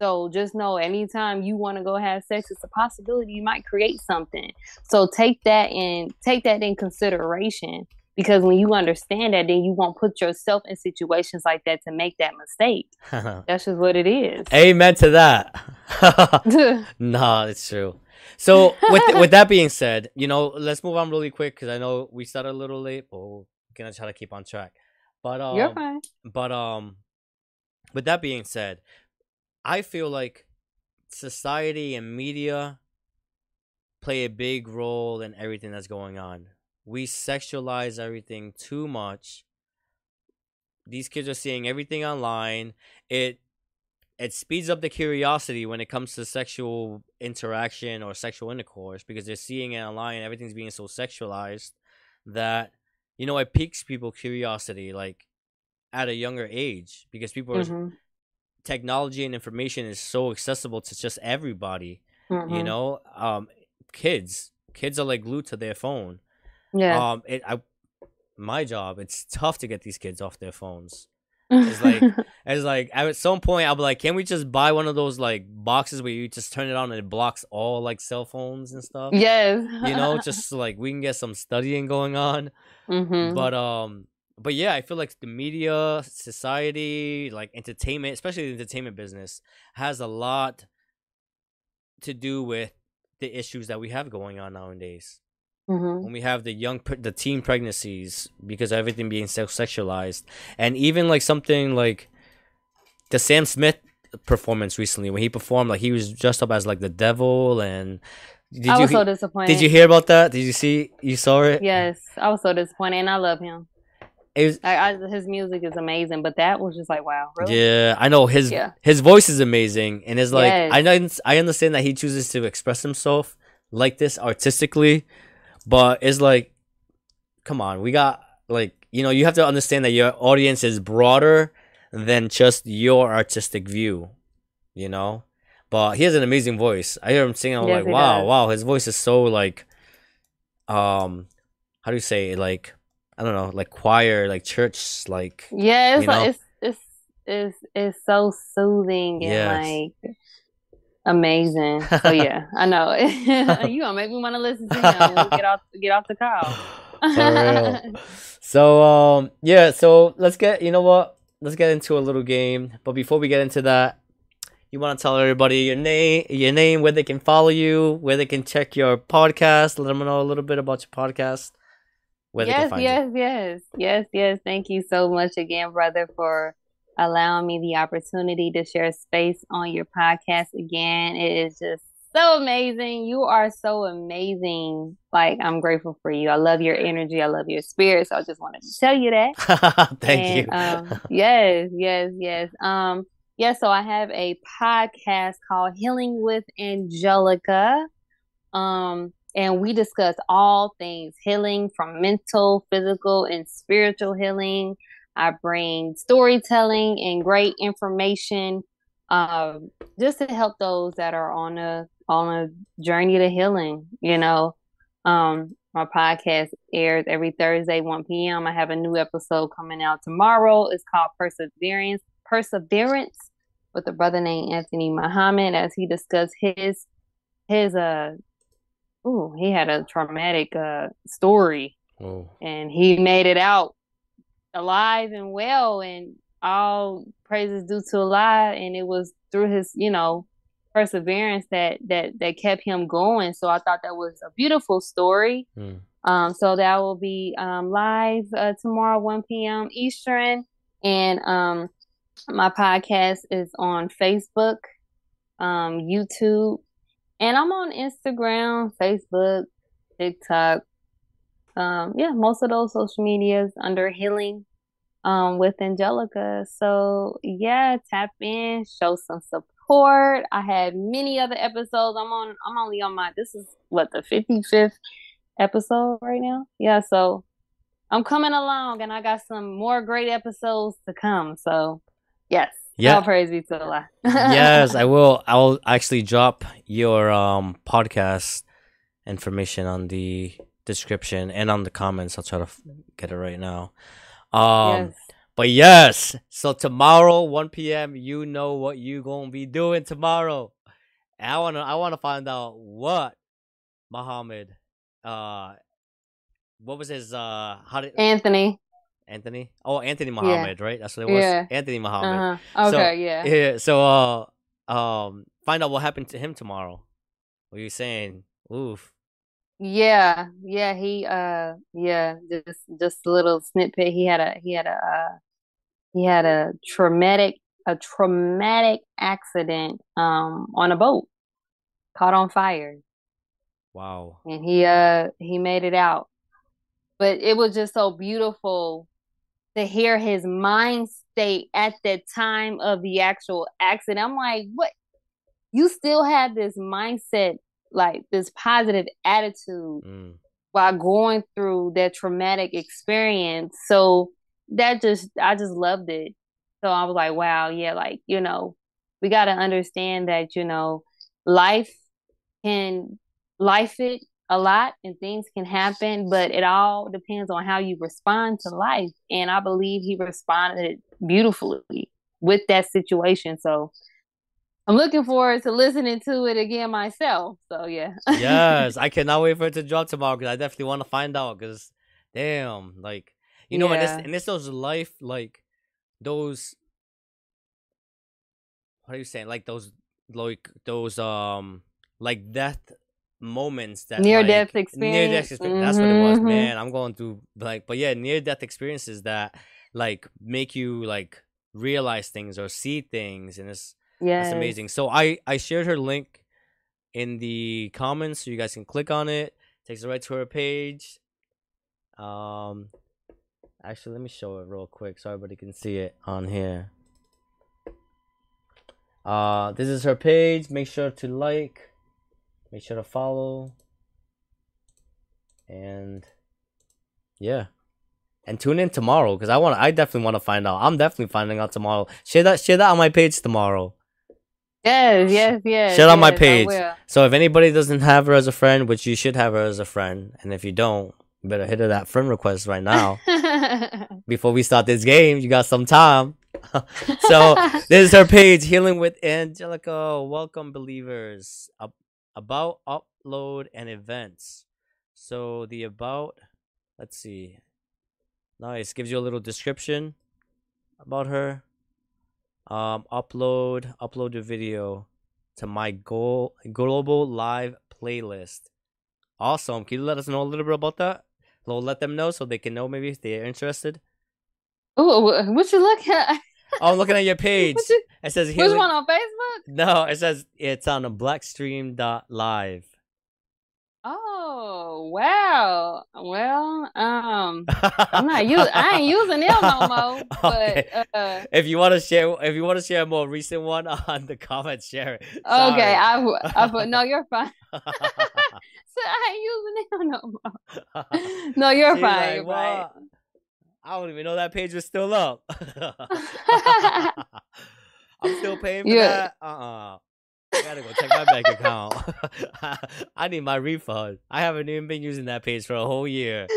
So just know anytime you want to go have sex, it's a possibility you might create something. So take that in take that in consideration because when you understand that, then you won't put yourself in situations like that to make that mistake. [LAUGHS] That's just what it is. Amen to that. [LAUGHS] [LAUGHS] nah, it's true. So with with that being said, you know, let's move on really quick because I know we started a little late, but we're gonna try to keep on track. But um, you're fine. But um, with that being said, I feel like society and media play a big role in everything that's going on. We sexualize everything too much. These kids are seeing everything online. It it speeds up the curiosity when it comes to sexual interaction or sexual intercourse because they're seeing it online everything's being so sexualized that you know it piques people curiosity like at a younger age because people are mm-hmm technology and information is so accessible to just everybody. Mm-hmm. You know, um, kids, kids are like glued to their phone. Yeah. Um, it, I, my job, it's tough to get these kids off their phones. It's like, [LAUGHS] it's like at some point I'll be like, can we just buy one of those like boxes where you just turn it on and it blocks all like cell phones and stuff? Yes. you know, [LAUGHS] just so, like we can get some studying going on. Mm-hmm. But um, but yeah, I feel like the media, society, like entertainment, especially the entertainment business, has a lot to do with the issues that we have going on nowadays. Mm-hmm. When we have the young, the teen pregnancies because everything being so sexualized, and even like something like the Sam Smith performance recently when he performed, like he was dressed up as like the devil and did I was you, so disappointed. Did you hear about that? Did you see? You saw it? Yes, I was so disappointed, and I love him. Was, I, I, his music is amazing, but that was just like wow. Really? Yeah, I know his yeah. his voice is amazing, and it's like yes. I know I understand that he chooses to express himself like this artistically, but it's like, come on, we got like you know you have to understand that your audience is broader than just your artistic view, you know. But he has an amazing voice. I hear him singing. I'm yes, like, wow, does. wow, his voice is so like um how do you say it? like I don't know, like choir, like church, like Yeah, it's like, it's it's it's it's so soothing and like amazing. [LAUGHS] So yeah, I know. [LAUGHS] [LAUGHS] you gonna make me want to listen to him get off get off the call. For real. So um yeah, so let's get you know what? Let's get into a little game. But before we get into that, you want to tell everybody your name, your name, where they can follow you, where they can check your podcast, let them know a little bit about your podcast, where can yes, you. yes, yes, yes, yes. Thank you so much again, brother, for allowing me the opportunity to share space on your podcast again. It is just so amazing. You are so amazing. Like I'm grateful for you. I love your energy. I love your spirit. So I just wanted to tell you that. [LAUGHS] Thank And, you. um, [LAUGHS] yes, yes, yes. Um, yeah, so I have a podcast called Healing with Angelica. Um, and we discuss all things healing from mental, physical, and spiritual healing. I bring storytelling and great information um, just to help those that are on a on a journey to healing, you know. Um, my podcast airs every Thursday, 1 p.m. I have a new episode coming out tomorrow. It's called Perseverance. Perseverance with a brother named Anthony Muhammad as he discussed his his uh ooh, he had a traumatic uh story Oh, and he made it out alive and well and all praises due to Allah and it was through his you know perseverance that that that kept him going. So i thought that was a beautiful story. Mm. um so that will be um live uh, tomorrow 1 p.m eastern. And um my podcast is on facebook um youtube and i'm on instagram facebook tiktok. Um yeah most of those social medias under healing um with angelica. So yeah tap in show some support. I had many other episodes. I'm on i'm only on my this is what the 55th episode right now? Yeah so i'm coming along and i got some more great episodes to come. So yes Yeah. all praise be to allah [LAUGHS] yes, I will. I will actually drop your um podcast information on the description and on the comments. I'll try to f- get it right now. Um, yes but yes, so tomorrow, one p.m. You know what you gonna be doing tomorrow. And I wanna, I wanna find out what Muhammad, uh, what was his, uh, how did anthony Anthony? Oh, Anthony Muhammad, right? That's what it was. Yeah. Anthony Muhammad. uh-huh So, okay yeah Yeah. So, uh, um, find out what happened to him tomorrow. What you saying? Oof. Yeah, yeah, he uh yeah, just just a little snippet. He had a he had a uh he had a traumatic a traumatic accident um on a boat caught on fire Wow. and he uh he made it out. But it was just so beautiful to hear his mind state at the time of the actual accident. I'm like, what? You still have this mindset, like this positive attitude Mm. while going through that traumatic experience. So that just I just loved it. So I was like, wow, yeah, like, you know, we got to understand that, you know, life can life it a lot and things can happen, but it all depends on how you respond to life. And I believe he responded beautifully with that situation. So I'm looking forward to listening to it again myself. So yeah. yes, [LAUGHS] I cannot wait for it to drop tomorrow because I definitely want to find out. Because, damn, like you know, and Yeah. this and this those life like those. What are you saying? Like those, like those, um, like death moments that Near like, death Near experience. death experience. That's what it was, Mhm. man. I'm going through like, but yeah, near death experiences that like make you like realize things or see things, and it's Yeah. that's amazing. So I I shared her link in the comments so you guys can click on it. Takes you right to her page. Um actually let me show it real quick so everybody can see it on here. Uh this is her page. Make sure to like, make sure to follow. And yeah. And tune in tomorrow because I want I definitely want to find out. I'm definitely finding out tomorrow. Share that share that on my page tomorrow. Yes, yes, yes. Share on my page. So if anybody doesn't have her as a friend, which you should have her as a friend, and if you don't, you better hit her that friend request right now [LAUGHS] before we start this game. You got some time. [LAUGHS] so this is her page, Healing with Angelica. Welcome, believers. Ab- about upload and events. So the about, let's see. Nice. Gives you a little description about her. Um, upload, upload a video to my goal global live playlist. Awesome. Can you let us know a little bit about that? We'll let them know so they can know maybe if they're interested. oh what you look? [LAUGHS] Oh, I'm looking at your page. It says Which healing. one on Facebook? No, it says it's on blackstream.live. Oh, wow. Well, um, I'm not [LAUGHS] using. I ain't using them no more. [LAUGHS] Okay. But uh, if you want to share, if you want to share a more recent one [LAUGHS] on the comments, share it. okay, Sorry. I, w- I put no. You're fine. so I ain't using them no more. No, you're She's fine. like, you're fine. "What? I don't even know that page was still up. [LAUGHS] I'm still paying for Yeah. that. Uh uh I gotta go check my bank account. [LAUGHS] I need my refund. I haven't even been using that page for a whole year.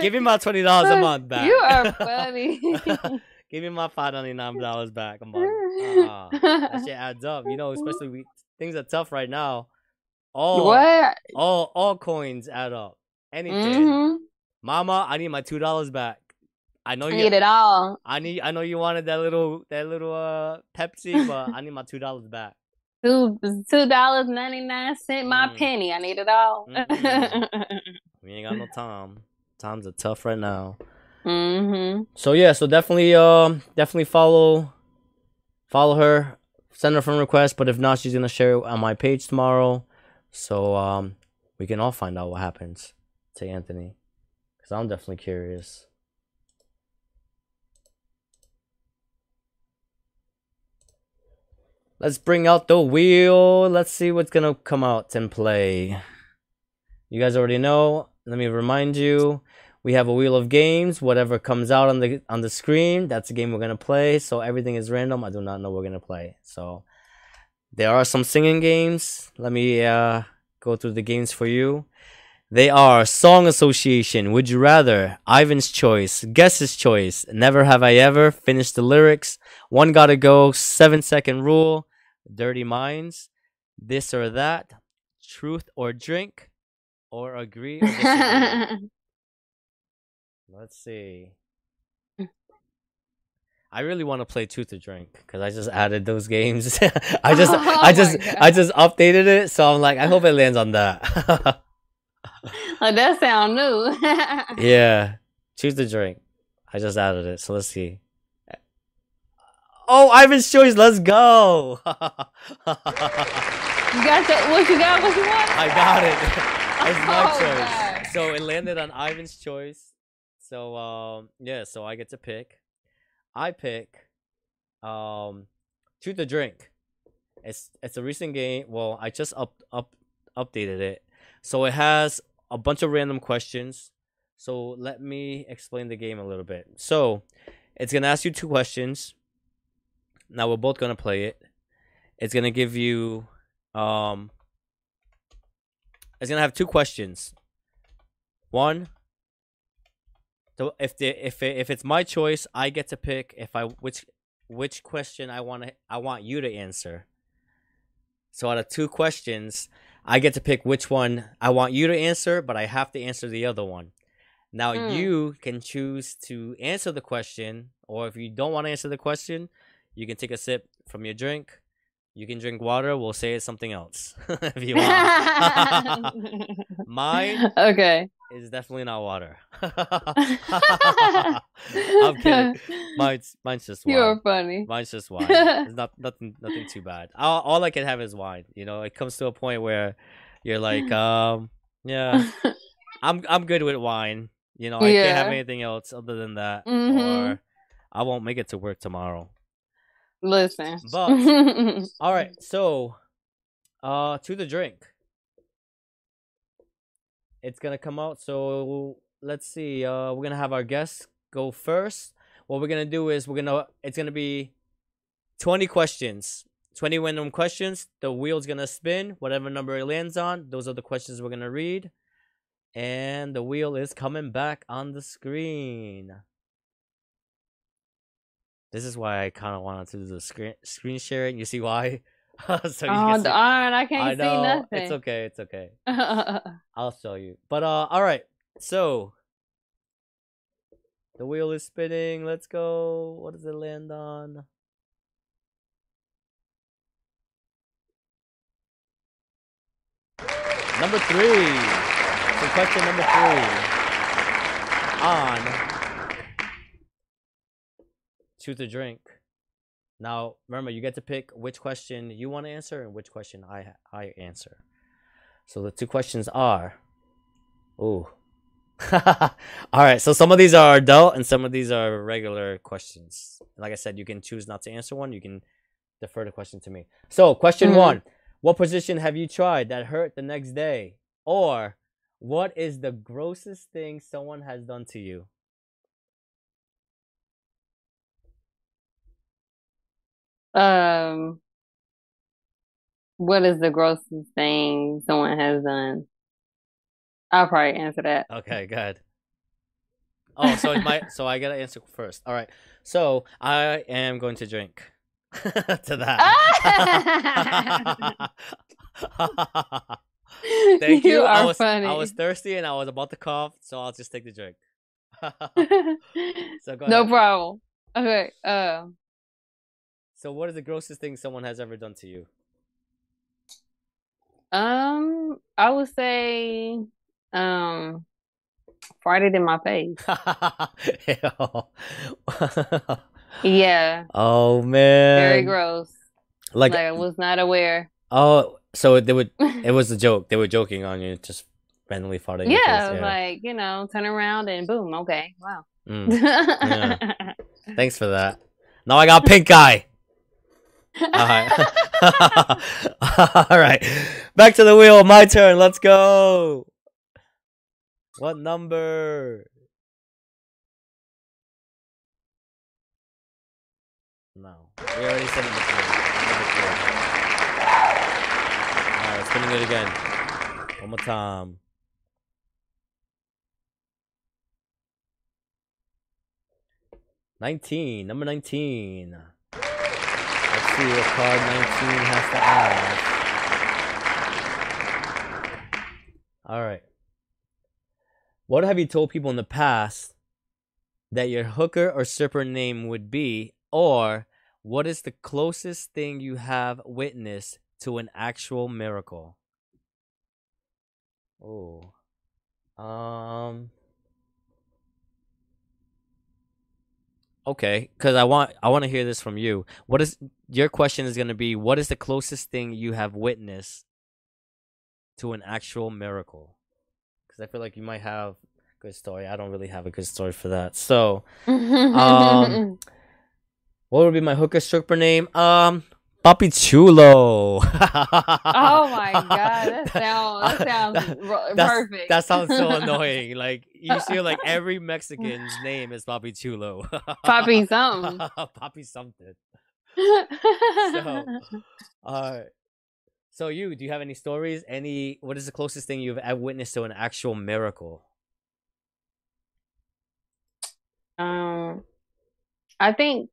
Give me my twenty dollars a month [LAUGHS] back. You are funny. Give me my five ninety nine dollars back a month. Uh, that shit adds up, you know. Especially we, things are tough right now. All what? all all coins add up. Anything, hmm Mama, I need my two dollars back. I know I you. need it all. I need. I know you wanted that little that little uh Pepsi, but I need my two dollars back. [LAUGHS] Two two dollars ninety nine cent. My Mm. penny. I need it all. Mm-mm. [LAUGHS] We ain't got no time. Times are tough right now. hmm So yeah, so definitely um definitely follow follow her, send her a friend request, but if not, she's gonna share it on my page tomorrow. So um we can all find out what happens to Anthony. Cause I'm definitely curious. Let's bring out the wheel. Let's see what's gonna come out and play. You guys already know. Let me remind you. We have a wheel of games. Whatever comes out on the on the screen, that's the game we're gonna play. So everything is random. I do not know what we're gonna play. So there are some singing games. Let me uh, go through the games for you. They are Song Association, Would You Rather, Ivan's Choice, Guest's Choice, Never Have I Ever, Finish the Lyrics, One Gotta Go, Seven Second Rule, Dirty Minds, This or That, Truth or Drink, or Agree or [LAUGHS] Let's see. I really want to play Truth or Drink because I just added those games. [LAUGHS] I just, [LAUGHS] Oh I just. I just updated it, so I'm like, I hope it lands on that. [LAUGHS] like that sound new. [LAUGHS] yeah, choose the drink. I just added it, so let's see. Oh, Ivan's choice. Let's go. You got your, what you got? What you want? I got it. [LAUGHS] It's my Oh, choice. God. So it landed on Ivan's choice. So um yeah, so I get to pick. I pick um Truth or Drink. It's it's a recent game. Well, I just up up updated it. So it has a bunch of random questions. So let me explain the game a little bit. So it's gonna ask you two questions. Now we're both gonna play it. It's gonna give you um it's gonna have two questions. One. So if the if it, if it's my choice, I get to pick if I which which question I want to I want you to answer. So out of two questions, I get to pick which one I want you to answer, but I have to answer the other one. Now Mm. you can choose to answer the question, or if you don't want to answer the question, you can take a sip from your drink. You can drink water. We'll say it's something else [LAUGHS] if you want. [LAUGHS] [LAUGHS] Mine okay. Is definitely not water. [LAUGHS] [LAUGHS] I'm kidding. [LAUGHS] Mine's mine's just wine. You're funny. Mine's just wine. It's not nothing nothing too bad. All, all I can have is wine. You know, it comes to a point where you're like, um, yeah, I'm I'm good with wine. You know, I can't have anything else other than that, Mhm. or I won't make it to work tomorrow. Listen. But- All right, so uh to the drink. It's gonna come out, so let's see. Uh we're gonna have our guests go first. What we're gonna do is we're gonna it's gonna be twenty questions. 20 random questions. The wheel's gonna spin. Whatever number it lands on, those are the questions we're gonna read. And the wheel is coming back on the screen. This is why I kind of wanted to do the screen screen sharing. You see why? [LAUGHS] so oh, darn! I can't I know, see nothing. It's okay. It's okay. [LAUGHS] I'll show you. But uh, all right. So the wheel is spinning. Let's go. What does it land on? Number three. So question number three. On choose a drink. Now remember, you get to pick which question you want to answer and which question I I answer. So the two questions are, oh, [LAUGHS] all right. So some of these are adult and some of these are regular questions. Like I said, you can choose not to answer one. You can defer the question to me. So question mm-hmm. one: What position have you tried that hurt the next day? Or what is the grossest thing someone has done to you? Um, what is the grossest thing someone has done? I'll probably answer that. Okay, good. Oh, so it might. So I gotta answer first. All right. So I am going to drink [LAUGHS] to that. [LAUGHS] Thank [LAUGHS] you. you I was funny. I was thirsty and I was about to cough, so I'll just take the drink. so go no ahead. problem. Okay. Uh. So what is the grossest thing someone has ever done to you? Um, I would say um, farted in my face. [LAUGHS] [LAUGHS] yeah. Oh man. Very gross. Like, like I was not aware. Oh, so they would. it [LAUGHS] was a joke. They were joking on you, just randomly farting. Yeah, yeah, like you know, turn around and boom. Okay, wow. Mm, yeah. Thanks for that. Now I got pink eye. All right. [LAUGHS] All right. Back to the wheel. My turn. Let's go. What number? No. We already said it before. Alright, spinning it again. One more time. Nineteen. Number nineteen. See what card nineteen has to ask. Alright. What have you told people in the past that your hooker or stripper name would be? Or what is the closest thing you have witnessed to an actual miracle? Oh. Um Okay, cuz I want I want to hear this from you. What is your question is going to be what is the closest thing you have witnessed to an actual miracle? because I feel like you might have good story. I don't really have a good story for that. So, [LAUGHS] um, what would be my hooker stripper name? Um, Papi Chulo. oh [LAUGHS] my god, that sounds that sounds [LAUGHS] perfect. That sounds so [LAUGHS] annoying. Like you see, like every Mexican's name is Papi Chulo. Papi something. Papi something. so, all right. So you, do you have any stories? Any what is the closest thing you've ever witnessed to an actual miracle? Um I think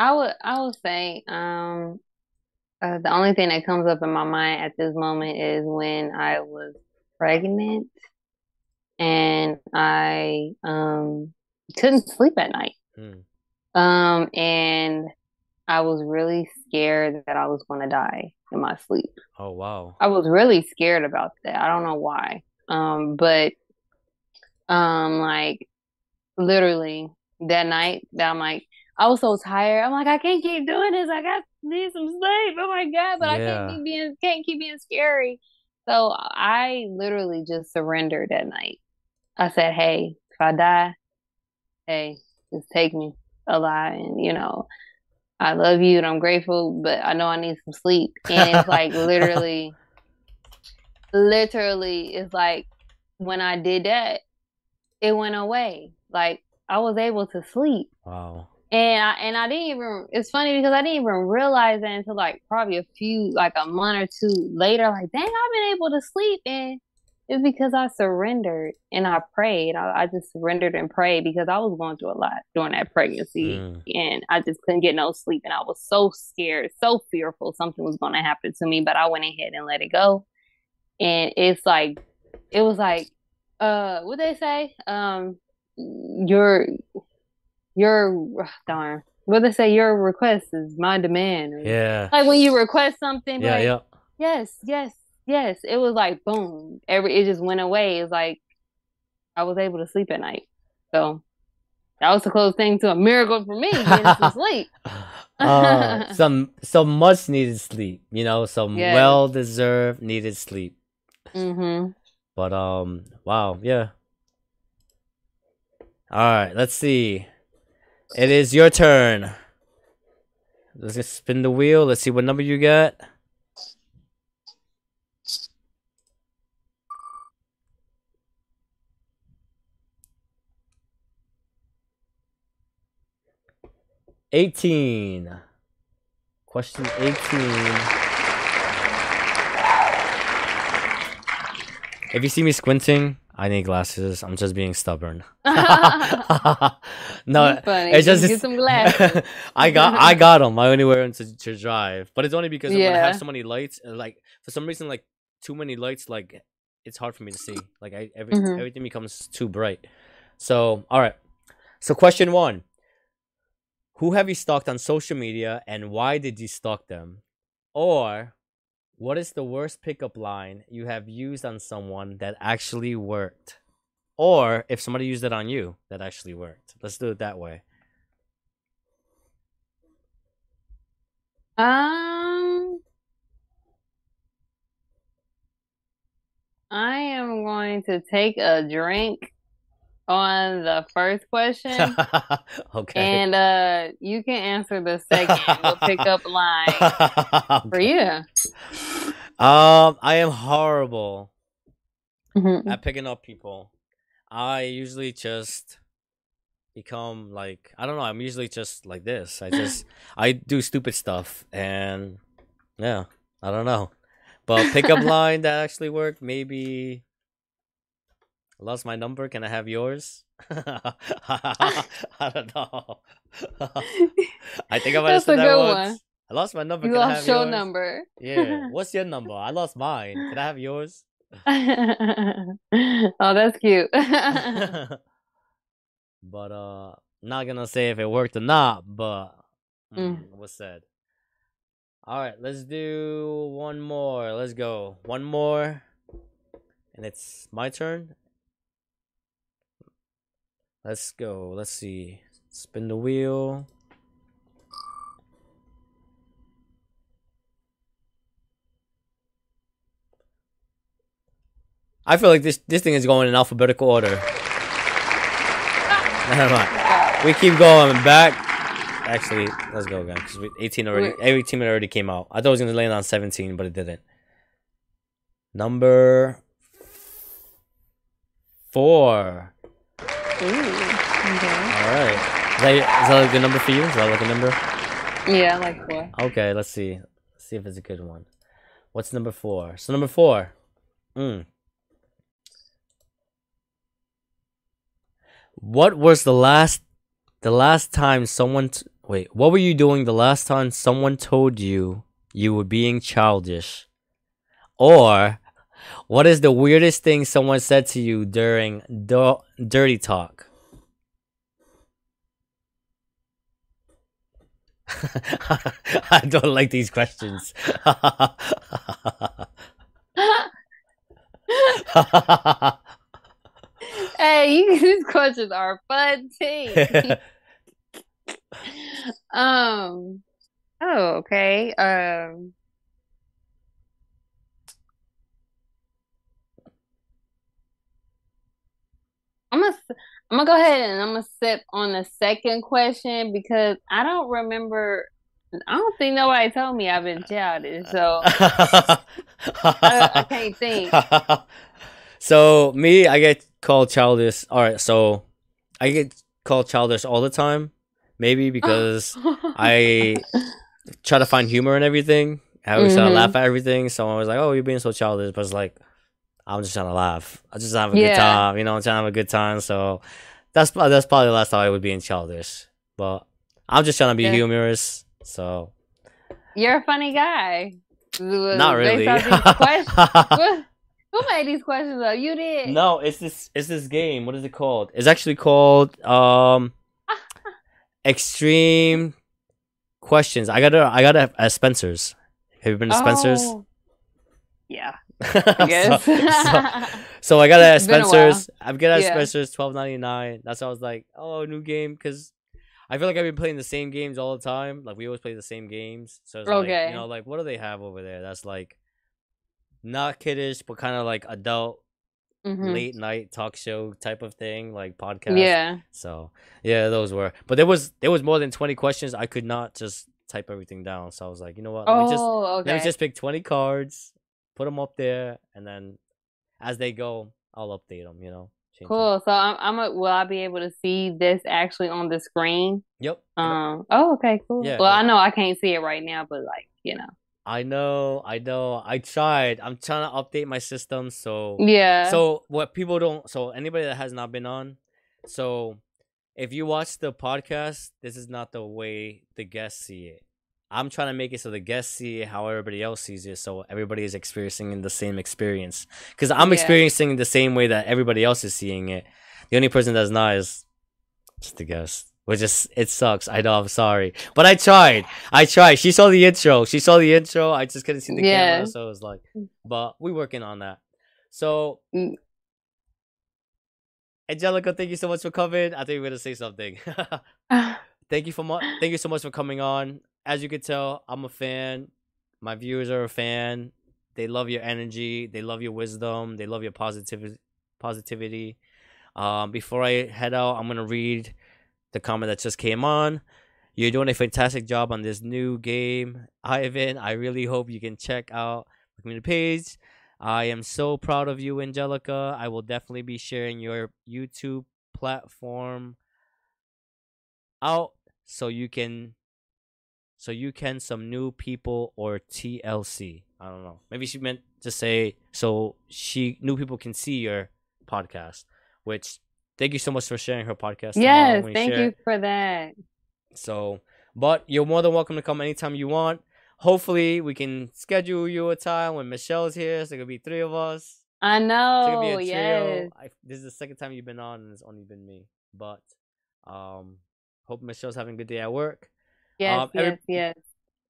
I would I would say um uh, the only thing that comes up in my mind at this moment is when I was pregnant and I um couldn't sleep at night. Hmm. Um and I was really scared that I was going to die in my sleep. Oh wow. I was really scared about that. I don't know why. Um but um like literally that night that I'm like I was so tired. I'm like I can't keep doing this. I got need some sleep. Oh my god, but yeah. I can't keep being can't keep being scary. So I literally just surrendered that night. I said, "Hey, if I die, hey, just take me alive and you know, I love you and I'm grateful, but I know I need some sleep. And it's like [LAUGHS] literally, literally, it's like when I did that, it went away. Like I was able to sleep. Wow. And I and I didn't even. It's funny because I didn't even realize that until like probably a few, like a month or two later. Like, dang, I've been able to sleep, and it's because I surrendered and I prayed. I, I, just surrendered and prayed because I was going through a lot during that pregnancy, mm. and I just couldn't get no sleep, and I was so scared, so fearful something was going to happen to me. But I went ahead and let it go, and it's like, it was like, uh, what they say, um, your darn what they say your request is my demand. Or, yeah. Like when you request something. Yeah, like, yeah. Yes, yes, yes. It was like boom. Every it just went away. It's like I was able to sleep at night. So that was the closest thing to a miracle for me, getting some [LAUGHS] sleep. uh, [LAUGHS] some some much needed sleep, you know, some well deserved needed sleep. Mm-hmm. But um, wow, yeah. All right, let's see. It is your turn. Let's spin the wheel. Let's see what number you got. Eighteen. Question eighteen. If you see me squinting, I need glasses. I'm just being stubborn. [LAUGHS] [LAUGHS] no, it's just get some glasses. [LAUGHS] I got I got them. I only wear them to, to drive, but it's only because yeah. when I have so many lights, like for some reason, like too many lights, like it's hard for me to see. Like I every, mm-hmm. everything becomes too bright. So all right. So question one: Who have you stalked on social media, and why did you stalk them? Or what is the worst pickup line you have used on someone that actually worked? Or if somebody used it on you that actually worked. Let's do it that way. Um I am going to take a drink on the first question. [LAUGHS] okay. And uh you can answer the second. we'll pick up [LAUGHS] line okay. for you. Um, I am horrible mm-hmm. at picking up people. I usually just become like I don't know, I'm usually just like this. I just [LAUGHS] I do stupid stuff and yeah, I don't know. But pickup [LAUGHS] line that actually worked, maybe I lost my number. Can I have yours? [LAUGHS] I don't know. I think I might have said that once. One. I lost my number. You Can lost show yours? number. Yeah. [LAUGHS] What's your number? I lost mine. Can I have yours? [LAUGHS] oh, that's cute. [LAUGHS] but uh, not gonna say if it worked or not. But mm. Mm, what's said? All right, let's do one more. Let's go. One more, and it's my turn. Let's go. Let's see. Spin the wheel. I feel like this this thing is going in alphabetical order. Never mind. We keep going back. Actually, let's go again because 18 already. Every team already came out. I thought it was gonna land on 17, but it didn't. Number four. Ooh, okay. All right. Is that, is that a good number for you? Is that like a number? Yeah, like four. Okay, let's see. Let's see if it's a good one. What's number four? So number four. Mm. What was the last the last time someone t- wait, what were you doing the last time someone told you you were being childish? Or what is the weirdest thing someone said to you during do- dirty talk? [LAUGHS] I don't like these questions. [LAUGHS] [LAUGHS] hey, you, [LAUGHS] these questions are fun too. [LAUGHS] um. Oh, okay. Um. I'm gonna I'm gonna go ahead and I'm gonna sit on the second question because I don't remember. I don't think nobody told me I've been childish, so [LAUGHS] I, I, can't think. So me, I get called childish. All right, so I get called childish all the time Maybe [LAUGHS] because I try to find humor in everything. I always try to laugh mm-hmm. at everything. Someone was like, "Oh, you're being so childish," but it's like, I'm just trying to laugh. I just have a good time. You know, I'm trying to have a good time. So that's that's probably the last time I would be in childish. But I'm just trying to be Yeah. humorous. So You're a funny guy. not really. [LAUGHS] Based off these questions. Who- Who made these questions up? You did. no, it's this it's this game. What is it called? It's actually called um [LAUGHS] Extreme Questions. I got it I got it at Spencer's. Have you been to Spencer's? Oh. Yeah, I [LAUGHS] I guess. so, so [LAUGHS] I got it at It's been a while. Spencer's. I've got it at Yeah. Spencer's twelve ninety nine. That's why I was like, oh, new game because I feel like I've been playing the same games all the time. Like we always play the same games. So it's like, Okay. you know, like what do they have over there? That's like not kiddish, but kind of like adult Mhm. late night talk show type of thing, like podcast. Yeah. So yeah, those were. But there was there was more than twenty questions. I could not just type everything down. So I was like, you know what? Let me just Oh, okay. let me just pick 20 cards, put them up there, and then as they go, I'll update them, you know? Cool. So I'm, I'm a, will I be able to see this actually on the screen? Yep. Um. Oh, okay. Cool. Yeah, Well, yeah. I know I can't see it right now, but like you know. I know, I know. I tried. I'm trying to update my system. So, Yeah. so what people don't, so anybody that has not been on, so if you watch the podcast, this is not the way the guests see it. I'm trying to make it so the guests see how everybody else sees it, so everybody is experiencing the same experience. Because I'm Yeah. experiencing the same way that everybody else is seeing it. The only person that's not is just the guest, which is it sucks. I know. I'm sorry, but I tried. I tried. She saw the intro. She saw the intro. I just couldn't see the Yeah. camera, so it was like, but we're working on that. So. Mm. Angelica, thank you so much for coming. I think you were gonna say something. [LAUGHS] [SIGHS] thank you for mu- thank you so much for coming on. As you can tell, I'm a fan. My viewers are a fan. They love your energy. They love your wisdom. They love your positivity. Positivity. Um, before I head out, I'm gonna read the comment that just came on. You're doing a fantastic job on this new game, Ivan. I really hope you can check out the community page. I am so proud of you, Angelica. I will definitely be sharing your YouTube platform out so you can so you can some new people or TLC. I don't know. Maybe she meant to say so she new people can see your podcast. Which thank you so much for sharing her podcast. yes. Thank you for that. So, but you're more than welcome to come anytime you want. Hopefully, we can schedule you a time when Michelle's here. So, it could be three of us. I know. gonna be a trio. Oh, yes. I, this is the second time you've been on, and it's only been me. But, um, hope Michelle's having a good day at work. Yes. Um, every- yes. Yes.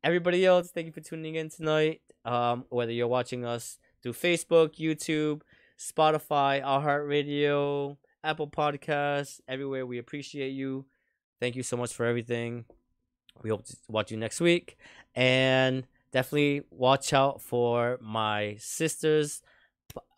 Everybody else, thank you for tuning in tonight. Um, whether you're watching us through Facebook, YouTube, Spotify, iHeartRadio, Apple Podcasts, everywhere, we appreciate you. Thank you so much for everything. We hope to watch you next week. And definitely watch out for my sister's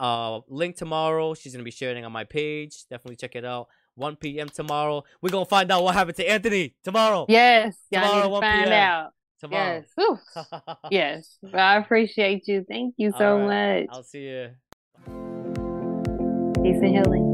uh, link tomorrow. She's going to be sharing on my page. Definitely check it out. 1 p.m. tomorrow. We're going to find out what happened to Anthony tomorrow. Yes. Tomorrow, to 1 find p.m. out. Tomorrow. Yes. [LAUGHS] Yes. I appreciate you. Thank you so right. much. I'll see you. Peace and healing.